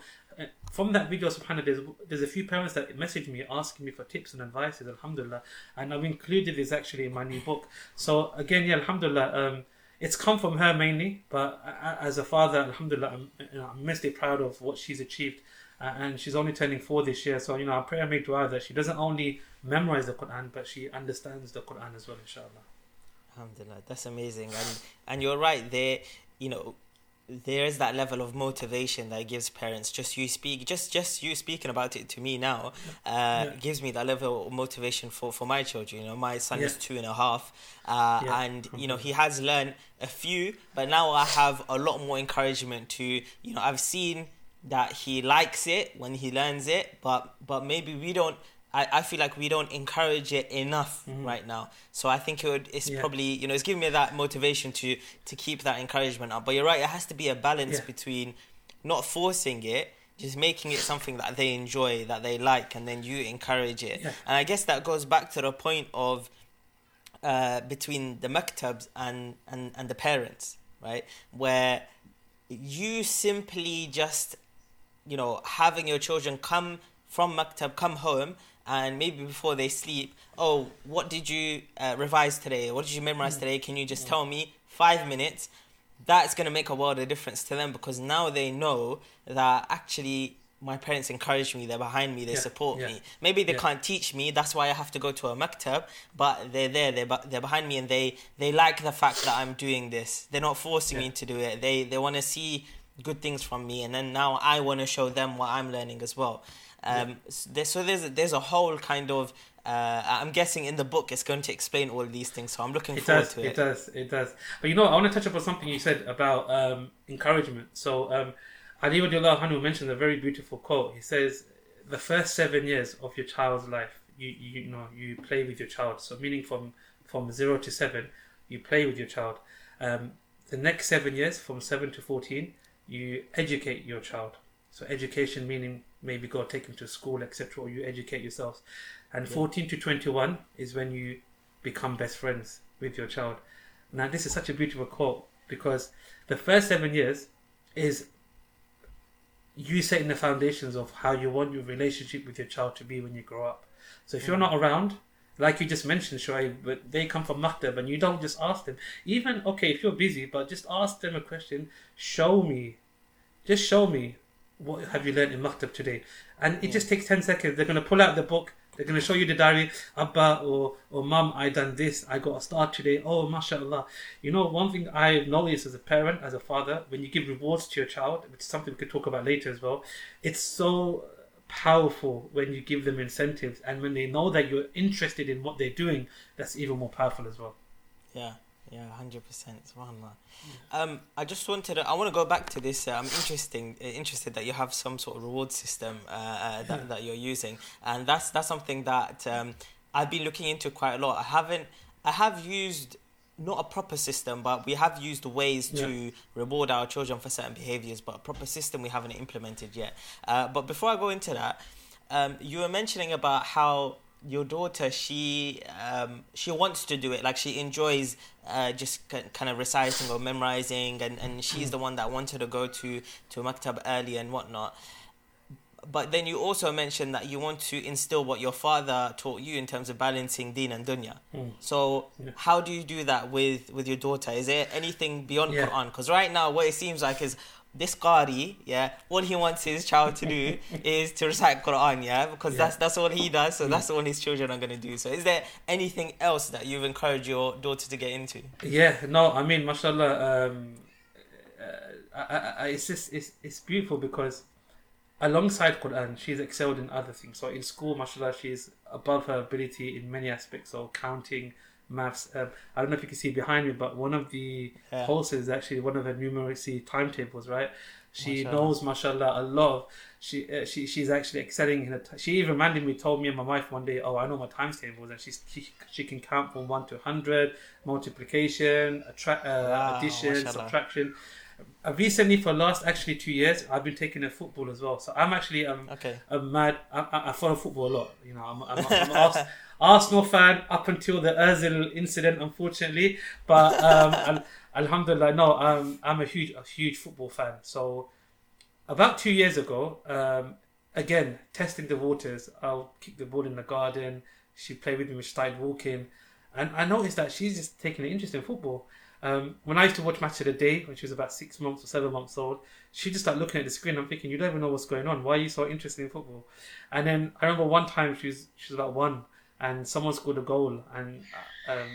from that video, subhanAllah, there's, there's a few parents that messaged me asking me for tips and advices, alhamdulillah, and I've included this actually in my new book. So again, yeah, alhamdulillah, um, it's come from her mainly, but as a father, alhamdulillah, I'm, you know, I'm immensely proud of what she's achieved. Uh, and she's only turning four this year, so you know, I pray and make dua that she doesn't only memorize the Quran, but she understands the Quran as well, inshallah. Alhamdulillah, that's amazing, and and you're right. There, you know, there is that level of motivation that gives parents. Just you speak, just just you speaking about it to me now, uh, Yeah. gives me that level of motivation for for my children. You know, my son is two and a half, uh, Yeah. and you know [LAUGHS] he has learned a few, but now I have a lot more encouragement to. You know, I've seen that he likes it when he learns it, but but maybe we don't. I, I feel like we don't encourage it enough right now. So I think it would, it's Mm-hmm. Yeah. probably you know it's giving me that motivation to to keep that encouragement up. But you're right, it has to be a balance Yeah. between not forcing it, just making it something that they enjoy, that they like, and then you encourage it. Yeah. And I guess that goes back to the point of uh, between the maktabs and, and, and the parents, right? Where you simply just, you know, having your children come from maktab, come home, and maybe before they sleep, oh, what did you uh, revise today? What did you memorize today? Can you just tell me five minutes? That's going to make a world of difference to them because now they know that actually my parents encourage me, they're behind me, they Yeah, support yeah, me. Maybe they yeah. can't teach me, that's why I have to go to a maktab, but they're there, they're, they're behind me and they, they like the fact that I'm doing this. They're not forcing me to do it. They, they want to see good things from me and then now I want to show them what I'm learning as well. Um, there, so there's, there's a whole kind of, uh, I'm guessing in the book it's going to explain all these things, so I'm looking It forward does, to it it. does, it does. But you know, I want to touch upon something you said about um, encouragement. So, um, Ali radiallahu anhu mentioned a very beautiful quote. He says, "The first seven years of your child's life, you, you, you know, you play with your child. So, meaning from from zero to seven, you play with your child. Um, the next seven years, from seven to fourteen, you educate your child. So, education meaning maybe go take them to school, etc., or you educate yourselves. And fourteen to twenty-one is when you become best friends with your child. Now, this is such a beautiful quote because the first seven years is you setting the foundations of how you want your relationship with your child to be when you grow up. So if you're not around, like you just mentioned, Shoaib, but they come from maktab and you don't just ask them. Even, okay, if you're busy, but just ask them a question, show me, just show me what have you learned in maktab today? And it just takes 10 seconds. They're going to pull out the book. They're going to show you the diary. Abba or, or mum, I done this. I got a star today. Oh, mashallah. You know, one thing I've noticed as a parent, as a father, when you give rewards to your child, which is something we could talk about later as well, it's so powerful when you give them incentives. And when they know that you're interested in what they're doing, that's even more powerful as well. Yeah. Yeah, hundred percent. Subhanallah. Um, I just wanted to. I want to go back to this. Uh, I'm interesting, interested that you have some sort of reward system uh, uh, that that you're using, and that's that's something that um, I've been looking into quite a lot. I haven't. I have used not a proper system, but we have used ways Yeah. to reward our children for certain behaviors. But a proper system we haven't implemented yet. Uh, but before I go into that, um, you were mentioning about how your daughter she um, she wants to do it like she enjoys uh, just k- kind of reciting or memorizing and, and she's the one that wanted to go to to maktab early and whatnot but then you also mentioned that you want to instill what your father taught you in terms of balancing deen and dunya Mm. so Yeah. how do you do that with with your daughter is there anything beyond Yeah. quran because right now what it seems like is this Qari, yeah, all he wants his child to do [LAUGHS] is to recite Quran, yeah, because Yeah. that's that's all he does, so Mm. that's all his children are gonna do. So, is there anything else that you've encouraged your daughter to get into? Yeah, no, I mean, mashallah, um, uh, I, I, I, it's just it's, it's beautiful because alongside Quran, she's excelled in other things. So in school, mashallah, she's above her ability in many aspects. So counting, maths. Um, I don't know if you can see behind me, but one of the Yeah. pulses is actually one of her numeracy timetables, right? She Mashallah. knows, mashallah, a lot. Of, she uh, she she's actually excelling in it. She even randomly told me and my wife one day, "Oh, I know my times tables," and she's she, she can count from one to hundred, multiplication, attra- uh, Wow, addition, mashallah. subtraction. Uh, recently, for the last actually two years, I've been taking a football as well. So I'm actually um Okay. a mad. I, I, I follow football a lot. You know, I'm, I'm, I'm [LAUGHS] Ars- Arsenal fan up until the Özil incident, unfortunately. But um, [LAUGHS] al- alhamdulillah, no, um, I'm a huge, a huge football fan. So about two years ago, um, again testing the waters, I'll kick the ball in the garden. She played with me. We started walking, and I noticed that she's just taking an interest in football. Um, when I used to watch Match of the Day when she was about six months or seven months old, she just started looking at the screen. I'm thinking, you don't even know what's going on. Why are you so interested in football? And then I remember one time she was she was about one, and someone scored a goal, and um,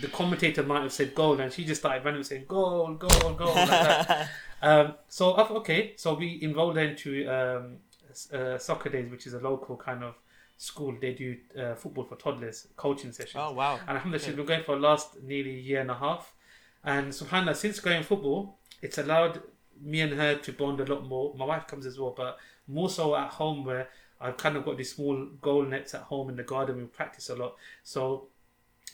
the- commentator might have said goal, and she just started randomly saying goal, goal, goal. Like that. [LAUGHS] Um, so okay, so we enrolled her into um, uh, soccer days, which is a local kind of school. They do uh, football for toddlers, coaching sessions. Oh wow. And alhamdulillah, she's been going for the last nearly year and a half. And subhanAllah, since going football, it's allowed me and her to bond a lot more. My wife comes as well, but more so at home where I've kind of got these small goal nets at home in the garden. We practice a lot. So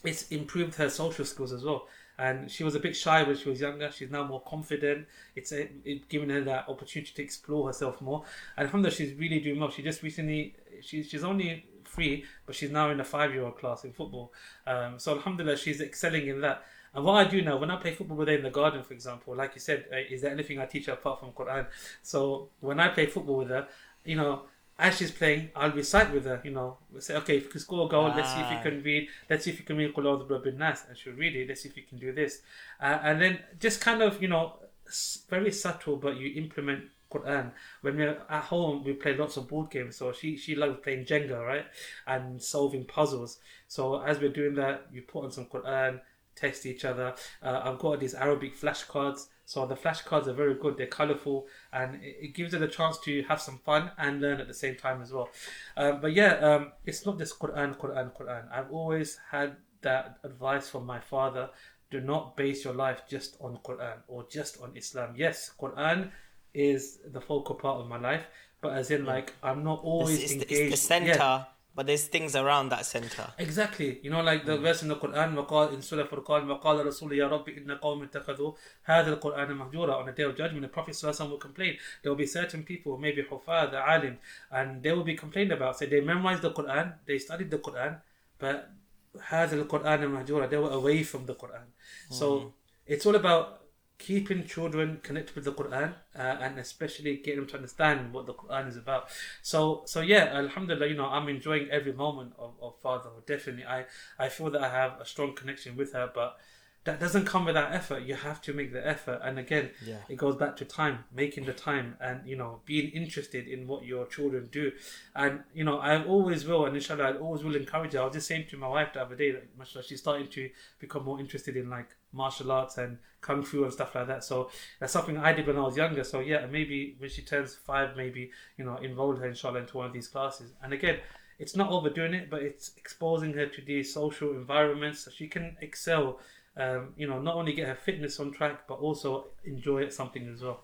it's improved her social skills as well. And she was a bit shy when she was younger. She's now more confident. It's a, it given her that opportunity to explore herself more. And alhamdulillah, she's really doing well. She just recently, she's, she's only three, but she's now in a five year old class in football. Um, so alhamdulillah, she's excelling in that. And what I do now, when I play football with her in the garden, for example, like you said, uh, is there anything I teach her apart from Quran? So when I play football with her, you know, as she's playing, I'll recite with her. You know, we'll say, okay, if you can score a goal, let's see if you Ah. can read. Let's see if you can read Qul the Birabbin Nas, and she'll read it. Let's see if you can do this, uh, and then just kind of, you know, s- very subtle, but you implement Quran. When we're at home, we play lots of board games. So she she loves playing Jenga, right, and solving puzzles. So as we're doing that, you put on some Quran, test each other. Uh, I've got these Arabic flashcards. So the flashcards are very good. They're colourful, and it, it gives her the chance to have some fun and learn at the same time as well. Um, but yeah, um, it's not just Quran, Quran, Quran. I've always had that advice from my father. Do not base your life just on Quran or just on Islam. Yes, Quran is the focal part of my life, but as in like I'm not always It's, the, engaged. it's the center, Yeah, but there's things around that center. Exactly. You know, like the mm. verse in the Quran, وقال, in Surah Furqan, وَقَالَ رَسُولُ يَا رَبِّ إِنَّ قَوْمِ اتَّخَذُوا هَذَا الْقُرْآنَ مَهْجُورًا On the day of judgment, the Prophet ﷺ will complain. There will be certain people, maybe Huffaz, the alim, and they will be complained about. So they memorized the Quran, they studied the Quran, but هَذَا الْقُرْآنَ مَهْجُورًا They were away from the Quran. Mm. So it's all about keeping children connected with the Quran uh, and especially getting them to understand what the Quran is about. So, so yeah, Alhamdulillah, you know, I'm enjoying every moment of, of fatherhood. Definitely, I, I feel that I have a strong connection with her, but that doesn't come without effort. You have to make the effort. And again, Yeah. it goes back to time, making the time and, you know, being interested in what your children do. And, you know, I always will, and inshallah, I always will encourage her. I was just saying to my wife the other day that mashallah, she's starting to become more interested in like martial arts and kung fu and stuff like that. So that's something I did when I was younger. So yeah, maybe when she turns five, maybe, you know, enroll her inshallah into one of these classes. And again, it's not overdoing it, but it's exposing her to these social environments so she can excel. Um, you know, not only get her fitness on track, but also enjoy it something as well.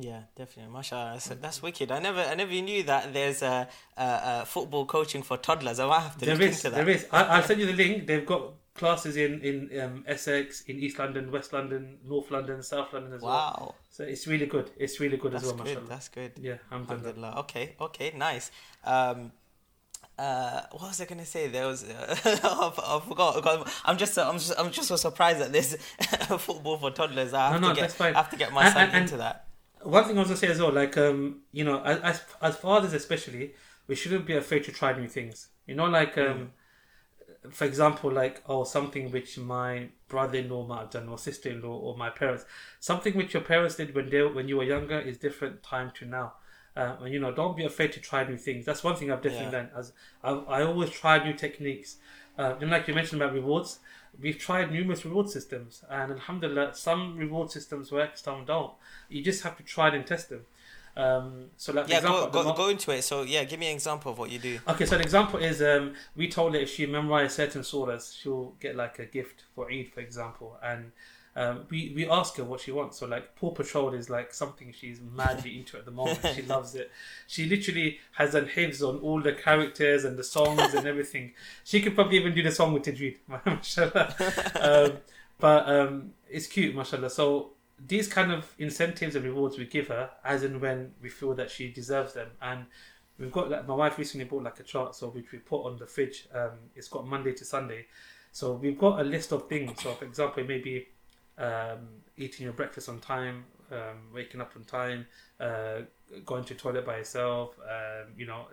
Yeah, definitely. Mashallah, that's, that's wicked. I never, I never knew that there's a, a, a football coaching for toddlers. I might have to There look is, into that. there is. I, I'll send you the link. They've got classes in in um, Essex, in East London, West London, North London, South London as well. Wow, So it's really good. It's really good that's as well, good. mashallah. That's good. Yeah, alhamdulillah. Alhamdulillah. Okay, okay, nice. Um, uh, what was I gonna say? There was uh, [LAUGHS] I forgot. I'm just I'm just I'm just so surprised that there's [LAUGHS] football for toddlers. I have No, no, to get that's fine. I have to get my And- son and- into that. One thing I was gonna say as well, like um, you know, as as, fathers especially, we shouldn't be afraid to try new things. You know, like um, for example, like oh, something which my brother-in-law might have done, or sister-in-law, or my parents, something which your parents did when they when you were younger is different time to now. Uh, and you know, don't be afraid to try new things. That's one thing I've definitely Yeah. learned. As I, I always try new techniques. Uh, and like you mentioned about rewards, we've tried numerous reward systems, and alhamdulillah, some reward systems work, some don't. You just have to try and test them. Um, so, like Yeah, example, go, go, go into it. So yeah, give me an example of what you do. Okay, so an example is um, we told her if she memorized certain surahs, she'll get like a gift for Eid, for example. And um, we, we ask her what she wants. So, like, Paw Patrol is like something she's madly into at the moment. She [LAUGHS] loves it. She literally has an hifz on all the characters and the songs and everything. She could probably even do the song with Tajweed, [LAUGHS] mashallah. um, but um, it's cute, mashallah. So, these kind of incentives and rewards we give her as and when we feel that she deserves them. And We've got like my wife recently bought like a chart, so which we put on the fridge. Um, it's got Monday to Sunday, so we've got a list of things. So, for example, maybe um, eating your breakfast on time, um, waking up on time, uh, going to the toilet by yourself, um, you know,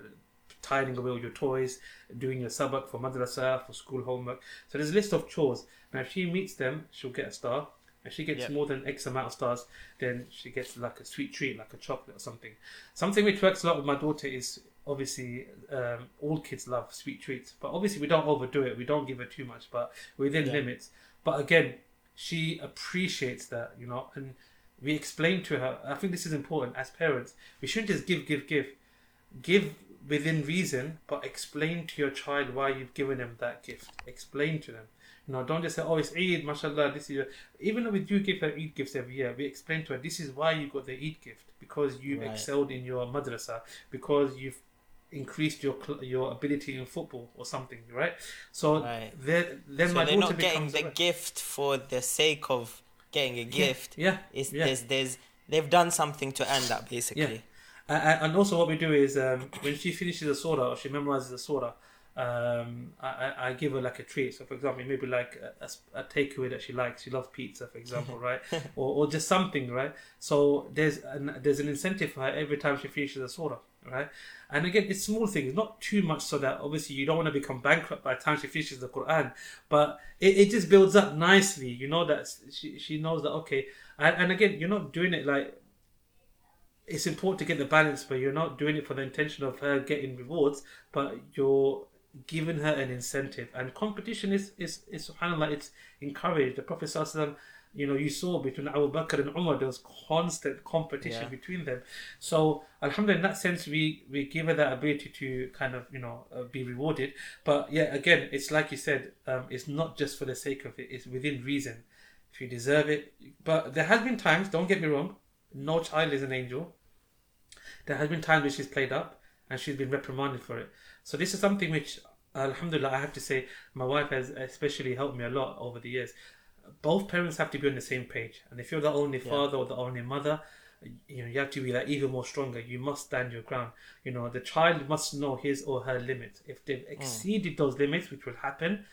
tidying away all your toys, doing your sabak for madrasa, for school homework. So there's a list of chores. Now, if she meets them, she'll get a star. If she gets Yep. more than X amount of stars, then she gets like a sweet treat, like a chocolate or something. Something which works a lot with my daughter is obviously um, all kids love sweet treats, but obviously we don't overdo it. We don't give her too much, but within Yeah. limits. But again, she appreciates that, you know, and we explain to her. I think this is important as parents. We shouldn't just give, give, give. Give within reason, but explain to your child why you've given them that gift. Explain to them. You know, don't just say, "Oh, it's Eid, mashallah." This is your... even though we do give her Eid gifts every year. We explain to her this is why you got the Eid gift because you've Right. excelled in your madrasa, because you've increased your cl- your ability in football or something, right? So Right. then, then so my they're not getting the gift for the sake of getting a gift. Yeah, It's yeah. there's there's they've done something to earn that basically. A- a- and also what we do is um, when she finishes a surah or she memorizes a surah, um, I, I- give her like a treat. So, for example, maybe like a takeaway that she likes. She loves pizza, for example, right? [LAUGHS] or, or just something, right? So there's an, there's an incentive for her every time she finishes a surah, right? And again, it's small things, not too much, so that obviously you don't want to become bankrupt by the time she finishes the Quran. But it, it just builds up nicely. You know that she she knows that okay. And, and again, you're not doing it like it's important to get the balance, but you're not doing it for the intention of her getting rewards, but you're giving her an incentive. And competition is is, is subhanAllah, it's encouraged. The Prophet Sallallahu you know, you saw between Abu Bakr and Umar, there was constant competition Yeah. between them. So, Alhamdulillah, in that sense, we, we give her that ability to kind of, you know, uh, be rewarded. But yeah, again, it's like you said, um, it's not just for the sake of it, it's within reason. If you deserve it. But there has been times, don't get me wrong, no child is an angel. There has been times where she's played up and she's been reprimanded for it. So this is something which, alhamdulillah, I have to say, my wife has especially helped me a lot over the years. Both parents have to be on the same page, and if you're the only Yeah. father or the only mother, you know you have to be like even more stronger. You must stand your ground. You know the child must know his or her limits. If they've mm. exceeded those limits, which will happen,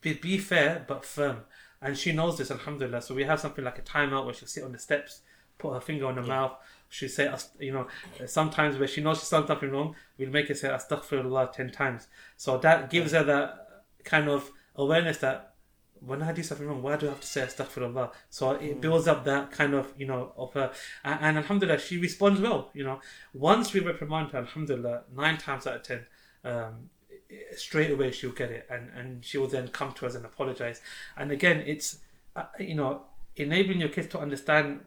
be, be fair but firm. And she knows this, alhamdulillah. So we have something like a timeout where she'll sit on the steps, put her finger on her mouth. She'll say, you know, sometimes where she knows she's done something wrong, we'll make her say astaghfirullah 10 times. So that gives her that kind of awareness that when I do something wrong, why do I have to say astaghfirullah? So it builds up that kind of, you know, of her. And, and alhamdulillah, she responds well. You know, once we reprimand her, alhamdulillah, nine times out of ten, um, straight away she'll get it and, and she will then come to us and apologize. And again, it's, uh, you know, enabling your kids to understand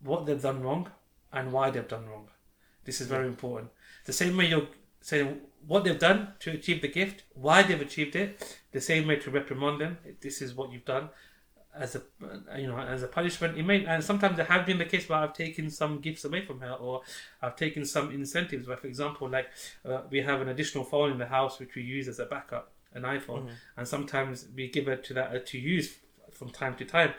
what they've done wrong and why they've done wrong. This is very important. The same way you're saying what they've done to achieve the gift, why they've achieved it, the same way to reprimand them. This is what you've done as a you know as a punishment. It may and sometimes it have been the case where I've taken some gifts away from her, or I've taken some incentives. Where, for example, like uh, we have an additional phone in the house which we use as a backup, an iPhone, and sometimes we give it to that uh, to use from time to time.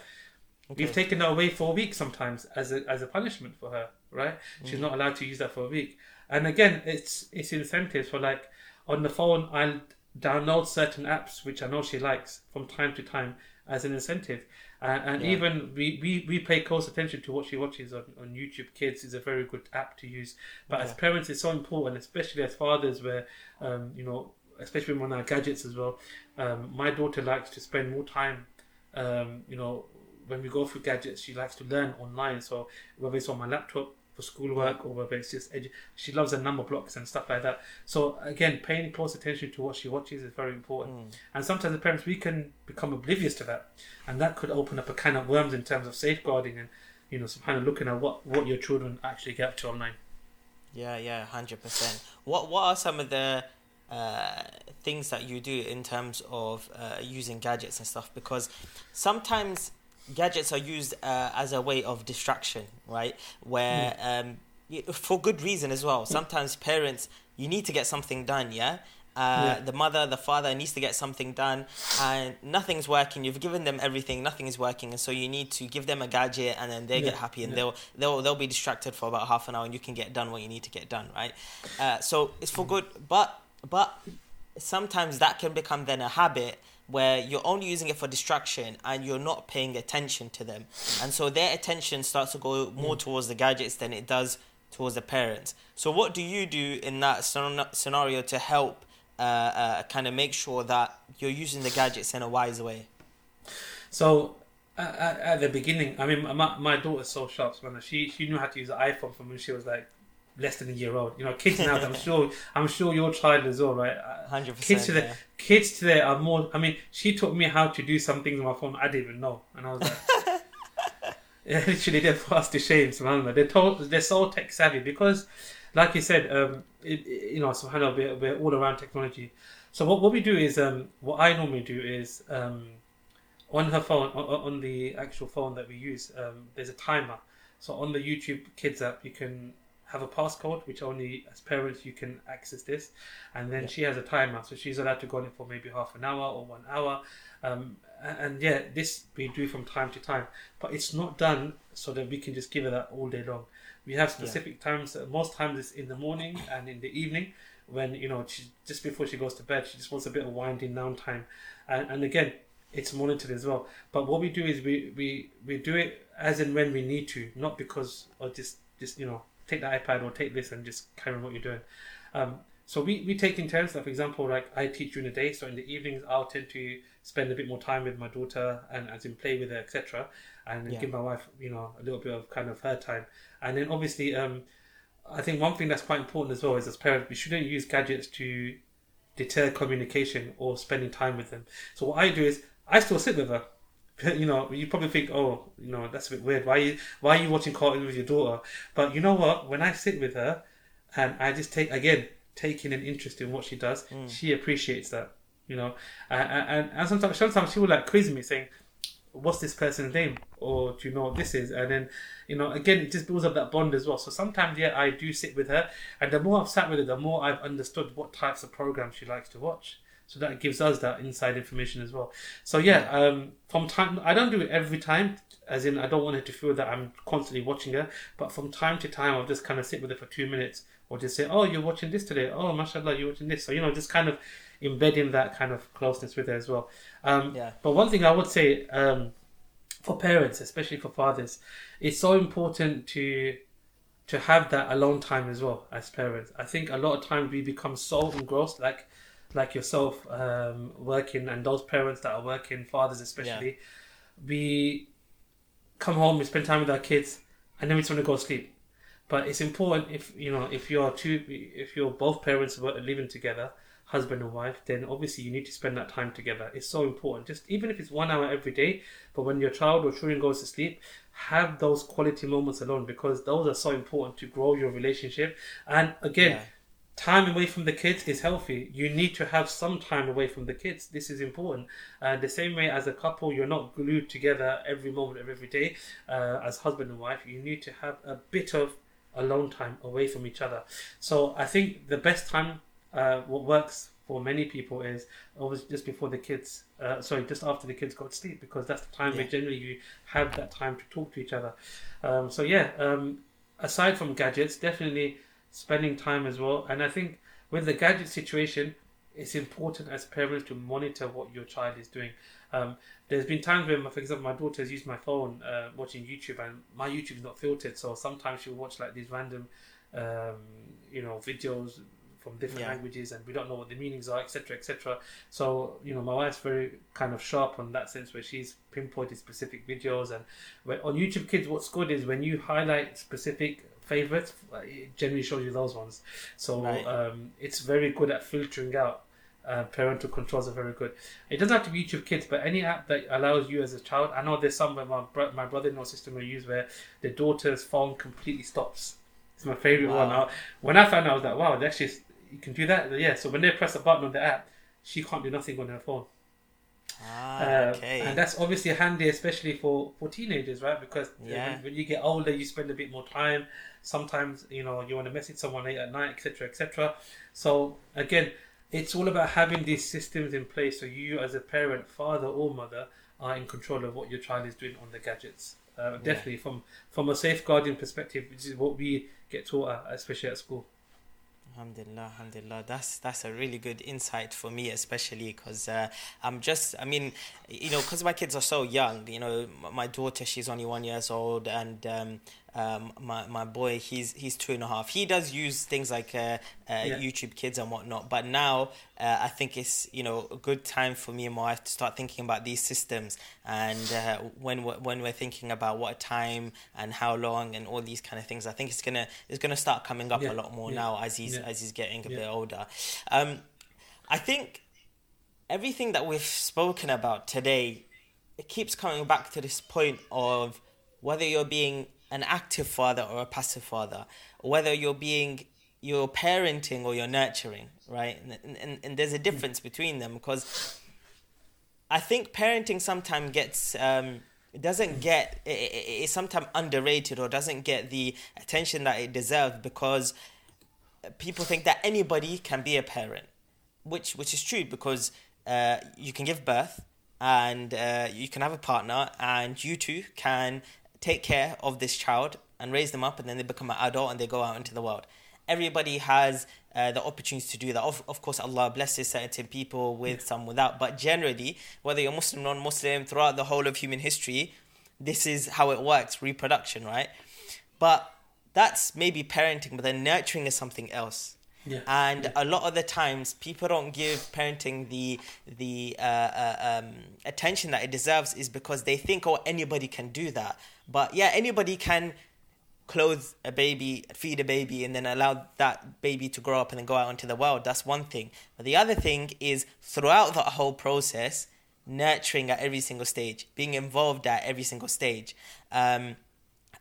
We've taken that away for a week sometimes as a as a punishment for her, right? She's not allowed to use that for a week. And again, it's it's incentives for like on the phone. I'll download certain apps which I know she likes from time to time as an incentive. Uh, and Yeah. even we, we, we pay close attention to what she watches on, on YouTube Kids is a very good app to use. But as parents, it's so important, especially as fathers, where um, you know, especially when on our gadgets as well. Um, my daughter likes to spend more time, um, you know, when we go through gadgets, she likes to learn online. So whether it's on my laptop for schoolwork or whether it's just edu- she loves the Numberblocks and stuff like that. So again, paying close attention to what she watches is very important. And sometimes as parents we can become oblivious to that, and that could open up a can of worms in terms of safeguarding and you know, kind of looking at what what your children actually get up to online. Yeah, yeah, hundred percent. What What are some of the uh, things that you do in terms of uh, using gadgets and stuff? Because sometimes gadgets are used uh, as a way of distraction, right? Where um, for good reason as well. Sometimes parents, you need to get something done, yeah. Uh, Yeah. The mother, the father needs to get something done, and nothing's working. You've given them everything, nothing is working, and so you need to give them a gadget, and then they get happy, and yeah. they'll they'll they'll be distracted for about half an hour, and you can get done what you need to get done, right? Uh, so it's for good, but but sometimes that can become then a habit where you're only using it for distraction and you're not paying attention to them, and so their attention starts to go more towards the gadgets than it does towards the parents. So what do you do in that scenario to help uh, uh, kind of make sure that you're using the gadgets in a wise way? So at, at, at the beginning, I mean, my, my daughter's so sharp, man. She she knew how to use the iPhone from when she was like less than a year old. You know, kids now. I'm [LAUGHS] sure I'm sure your child as well, right? Hundred Kids percent. today, kids today are more. I mean, she taught me how to do some things on my phone I didn't even know, and I was like, [LAUGHS] yeah, literally, they're fast to shame. Subhanallah, they're told, they're so tech savvy because, like you said, um, it, it- you know, Subhanallah, we're, we're all around technology. So what what we do is, um, what I normally do is, um, on her phone, on, on the actual phone that we use, um, there's a timer. So on the YouTube Kids app, you can have a passcode, which only as parents you can access this, and then Yeah. she has a timer, so she's allowed to go on it for maybe half an hour or one hour. Um, a- and yeah, this we do from time to time, but it's not done so that we can just give her that all day long. We have specific times. uh, Most times it's in the morning and in the evening, when you know she, just before she goes to bed, she just wants a bit of winding down time. And, and again, it's monitored as well. But what we do is we, we, we do it as and when we need to, not because or just just you know take the iPad or take this and just carry on what you're doing. Um, so we, we take in turns. Like for example, like I teach during the day, so in the evenings I'll tend to spend a bit more time with my daughter and as in play with her, etc. And Yeah. give my wife, you know, a little bit of kind of her time. And then obviously, um, I think one thing that's quite important as well is as parents, we shouldn't use gadgets to deter communication or spending time with them. So what I do is I still sit with her. [LAUGHS] You know, you probably think, oh, you know, that's a bit weird. Why you why are you watching cartoons with your daughter? But you know what? When I sit with her, and I just take again taking an interest in what she does, mm. she appreciates that. You know, and, and, and sometimes sometimes she will like quiz me saying, "What's this person's name?" or "Do you know what this is?" And then, you know, again, it just builds up that bond as well. So sometimes, yeah, I do sit with her, and the more I've sat with her, the more I've understood what types of programs she likes to watch. So that gives us that inside information as well. So yeah, um, from time I don't do it every time, as in I don't want her to feel that I'm constantly watching her. But from time to time, I'll just kind of sit with her for two minutes, or just say, "Oh, you're watching this today. Oh, mashallah, you're watching this." So you know, just kind of embedding that kind of closeness with her as well. Um, Yeah. But one thing I would say um, for parents, especially for fathers, it's so important to to have that alone time as well as parents. I think a lot of times we become so engrossed, like like yourself um, working and those parents that are working, fathers especially, we come home, we spend time with our kids, and then we just want to go to sleep. But it's important if you know if you're two, if you're both parents living together, husband and wife, then obviously you need to spend that time together. It's so important. Just even if it's one hour every day, but when your child or children goes to sleep, have those quality moments alone because those are so important to grow your relationship. And again, Yeah. Time away from the kids is healthy. You need to have some time away from the kids. This is important. Uh, the same way as a couple, you're not glued together every moment of every day. Uh, as husband and wife, you need to have a bit of alone time away from each other. So I think the best time, uh, what works for many people is always just before the kids, uh, sorry, just after the kids go to sleep because that's the time where generally you have that time to talk to each other. Um, so yeah, um, aside from gadgets, definitely spending time as well. And I think with the gadget situation, it's important as parents to monitor what your child is doing. Um, there's been times when, for example, my daughter has used my phone uh, watching YouTube, and my YouTube is not filtered, so sometimes she'll watch like these random, um, you know, videos from different Yeah. languages, and we don't know what the meanings are, etc., etc. So, you know, my wife's very kind of sharp on that sense, where she's pinpointed specific videos, and when, on YouTube Kids, what's good is when you highlight specific favorites, it generally shows you those ones. So Right. um, it's very good at filtering out. Uh, parental controls are very good. It doesn't have to be YouTube Kids, but any app that allows you as a child. I know there's some where my bro- my brother-in-law system will use where the daughter's phone completely stops. It's my favorite one. Wow. Now, when I found out, I was like, wow, they actually you can do that. Yeah. So when they press a button on the app, she can't do nothing on her phone. Ah, Uh, okay. And that's obviously handy, especially for, for teenagers, right? Because uh, Yeah. when, when you get older, you spend a bit more time. Sometimes, you know, you want to message someone late at night, etc., etc. So again, it's all about having these systems in place so you, as a parent, father or mother, are in control of what your child is doing on the gadgets. Uh, definitely, from from a safeguarding perspective, which is what we get taught, at, especially at school. Alhamdulillah, alhamdulillah. That's that's a really good insight for me, especially because uh, I'm just, I mean, you know, because my kids are so young. You know, my daughter, she's only one years old, and um, um, my my boy, he's he's two and a half. He does use things like uh, uh, Yeah. YouTube Kids and whatnot, but now uh, I think it's you know a good time for me and my wife to start thinking about these systems. And uh, when we're, when we're thinking about what time and how long and all these kind of things, I think it's gonna it's gonna start coming up Yeah, a lot more yeah, now as he's as he's getting a bit older. Um, I think everything that we've spoken about today, it keeps coming back to this point of whether you're being an active father or a passive father, whether you're being you're parenting or you're nurturing, right? And, and, and there's a difference between them because I think parenting sometimes gets um, it doesn't get it, it, it's sometimes underrated or doesn't get the attention that it deserves because people think that anybody can be a parent, which which is true because uh, you can give birth and uh, you can have a partner and you two can take care of this child and raise them up and then they become an adult and they go out into the world. Everybody has uh, the opportunity to do that. Of, of course, Allah blesses certain people with some without, but generally, whether you're Muslim, or non-Muslim, throughout the whole of human history, this is how it works: reproduction, right? But that's maybe parenting, but then nurturing is something else. Yeah. And a lot of the times, people don't give parenting the the uh, uh, um, attention that it deserves, is because they think, oh, anybody can do that. But yeah, anybody can clothe a baby, feed a baby, and then allow that baby to grow up and then go out into the world. That's one thing. But the other thing is throughout that whole process, nurturing at every single stage, being involved at every single stage, um,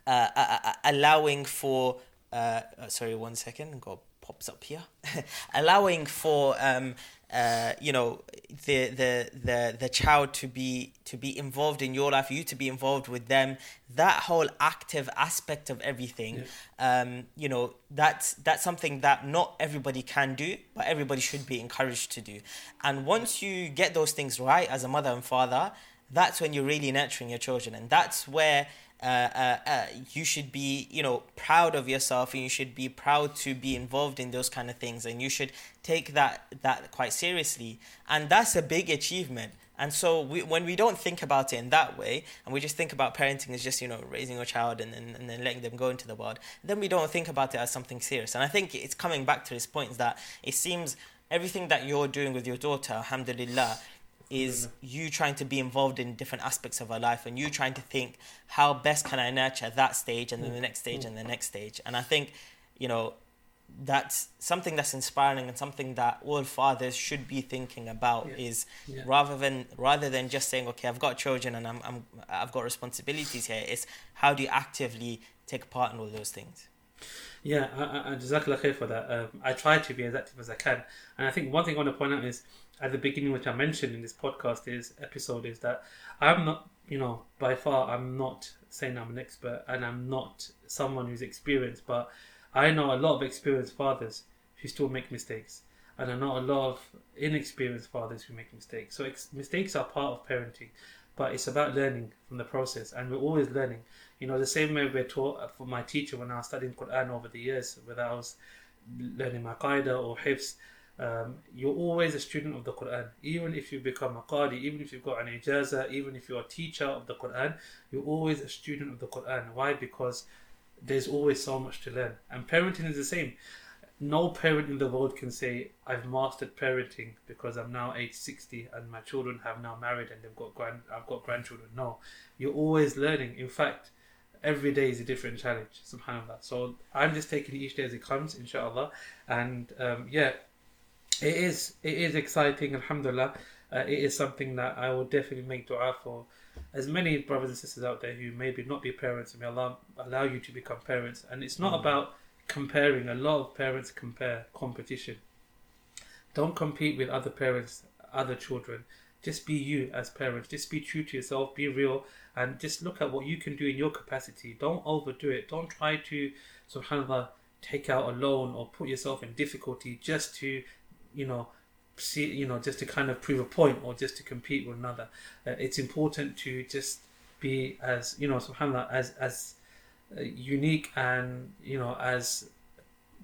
uh, uh, uh, allowing for. Uh, sorry, one second. Got pops up here. [LAUGHS] allowing for um, uh, you know the, the the the child to be to be involved in your life, you to be involved with them. That whole active aspect of everything, um, you know, that's that's something that not everybody can do, but everybody should be encouraged to do. And once you get those things right as a mother and father, that's when you're really nurturing your children, and that's where uh, uh, uh, you should be, you know, proud of yourself, and you should be proud to be involved in those kind of things, and you should take that that quite seriously, and that's a big achievement. And so we, when we don't think about it in that way, and we just think about parenting as just you know raising a child and then and then letting them go into the world, then we don't think about it as something serious. And I think it's coming back to this point that it seems everything that you're doing with your daughter, alhamdulillah, is you trying to be involved in different aspects of her life and you trying to think how best can I nurture that stage and then the next stage and the next stage. And I think, you know, that's something that's inspiring and something that all fathers should be thinking about Yeah. is Yeah. rather than rather than just saying okay I've got children and I'm, I'm I've got responsibilities here it's how do you actively take part in all those things Yeah, I- I- Jazakallah khair for that. Um, I try to be as active as I can. And I think one thing I want to point out is, at the beginning, which I mentioned in this podcast, is episode, is that I'm not, you know, by far, I'm not saying I'm an expert and I'm not someone who's experienced, but I know a lot of experienced fathers who still make mistakes. And I know a lot of inexperienced fathers who make mistakes. So ex- mistakes are part of parenting, but it's about learning from the process, and we're always learning. You know, the same way we're taught uh, for my teacher when I was studying Quran over the years, whether I was learning my or hifz, um, you're always a student of the Quran. Even if you become a qari, even if you've got an ijaza, even if you're a teacher of the Quran, you're always a student of the Quran. Why? Because there's always so much to learn. And parenting is the same. No parent in the world can say, I've mastered parenting because I'm now age 60 and my children have now married and they've got grand, I've got grandchildren. No, you're always learning. In fact, every day is a different challenge, subhanAllah. So I'm just taking each day as it comes, inshallah. And um, yeah, it is it is exciting, alhamdulillah. Uh, it is something that I will definitely make dua for as many brothers and sisters out there who maybe not be parents, and may Allah allow you to become parents. And it's not about comparing. A lot of parents compare competition. Don't compete with other parents, other children. Just be you as parents. Just be true to yourself. Be real, and just look at what you can do in your capacity. Don't overdo it. Don't try to, subhanallah, take out a loan or put yourself in difficulty just to, you know, see, you know, just to kind of prove a point or just to compete with another. Uh, it's important to just be as, you know, subhanallah, as as uh, unique and you know as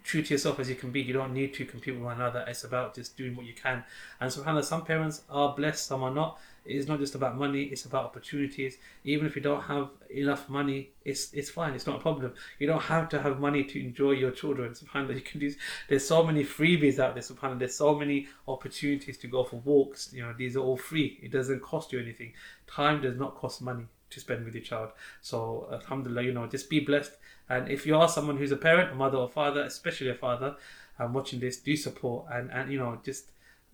true to yourself as you can be. You don't need to compete with one another. It's about just doing what you can. And subhanAllah, some parents are blessed, some are not. It's not just about money, it's about opportunities. Even if you don't have enough money, it's it's fine, it's not a problem. You don't have to have money to enjoy your children. SubhanAllah, you can do there's so many freebies out there, subhanAllah, there's so many opportunities to go for walks. You know, these are all free. It doesn't cost you anything. Time does not cost money to spend with your child. So Alhamdulillah, you know, just be blessed. And if you are someone who's a parent, a mother or father, especially a father, and watching this, do support and, and you know, just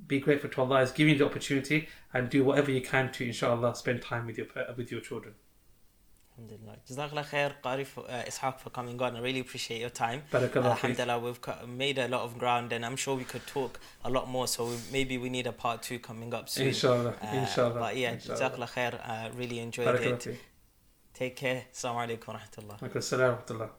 be grateful to Allah is giving you the opportunity and do whatever you can to inshallah spend time with your with your children. Alhamdulillah. Jazakallah khair, Qari, for, uh, Ishaq, for coming on. I really appreciate your time. Barakallah. Alhamdulillah, we've made a lot of ground and I'm sure we could talk a lot more. So we, maybe we need a part two coming up soon. Inshallah, Uh, inshallah. But yeah, inshallah. Jazakallah khair. Uh, really enjoyed Barakallah it. Take care. Assalamu alaikum wa rahmatullah. Wa alaikum assalam wa rahmatullah.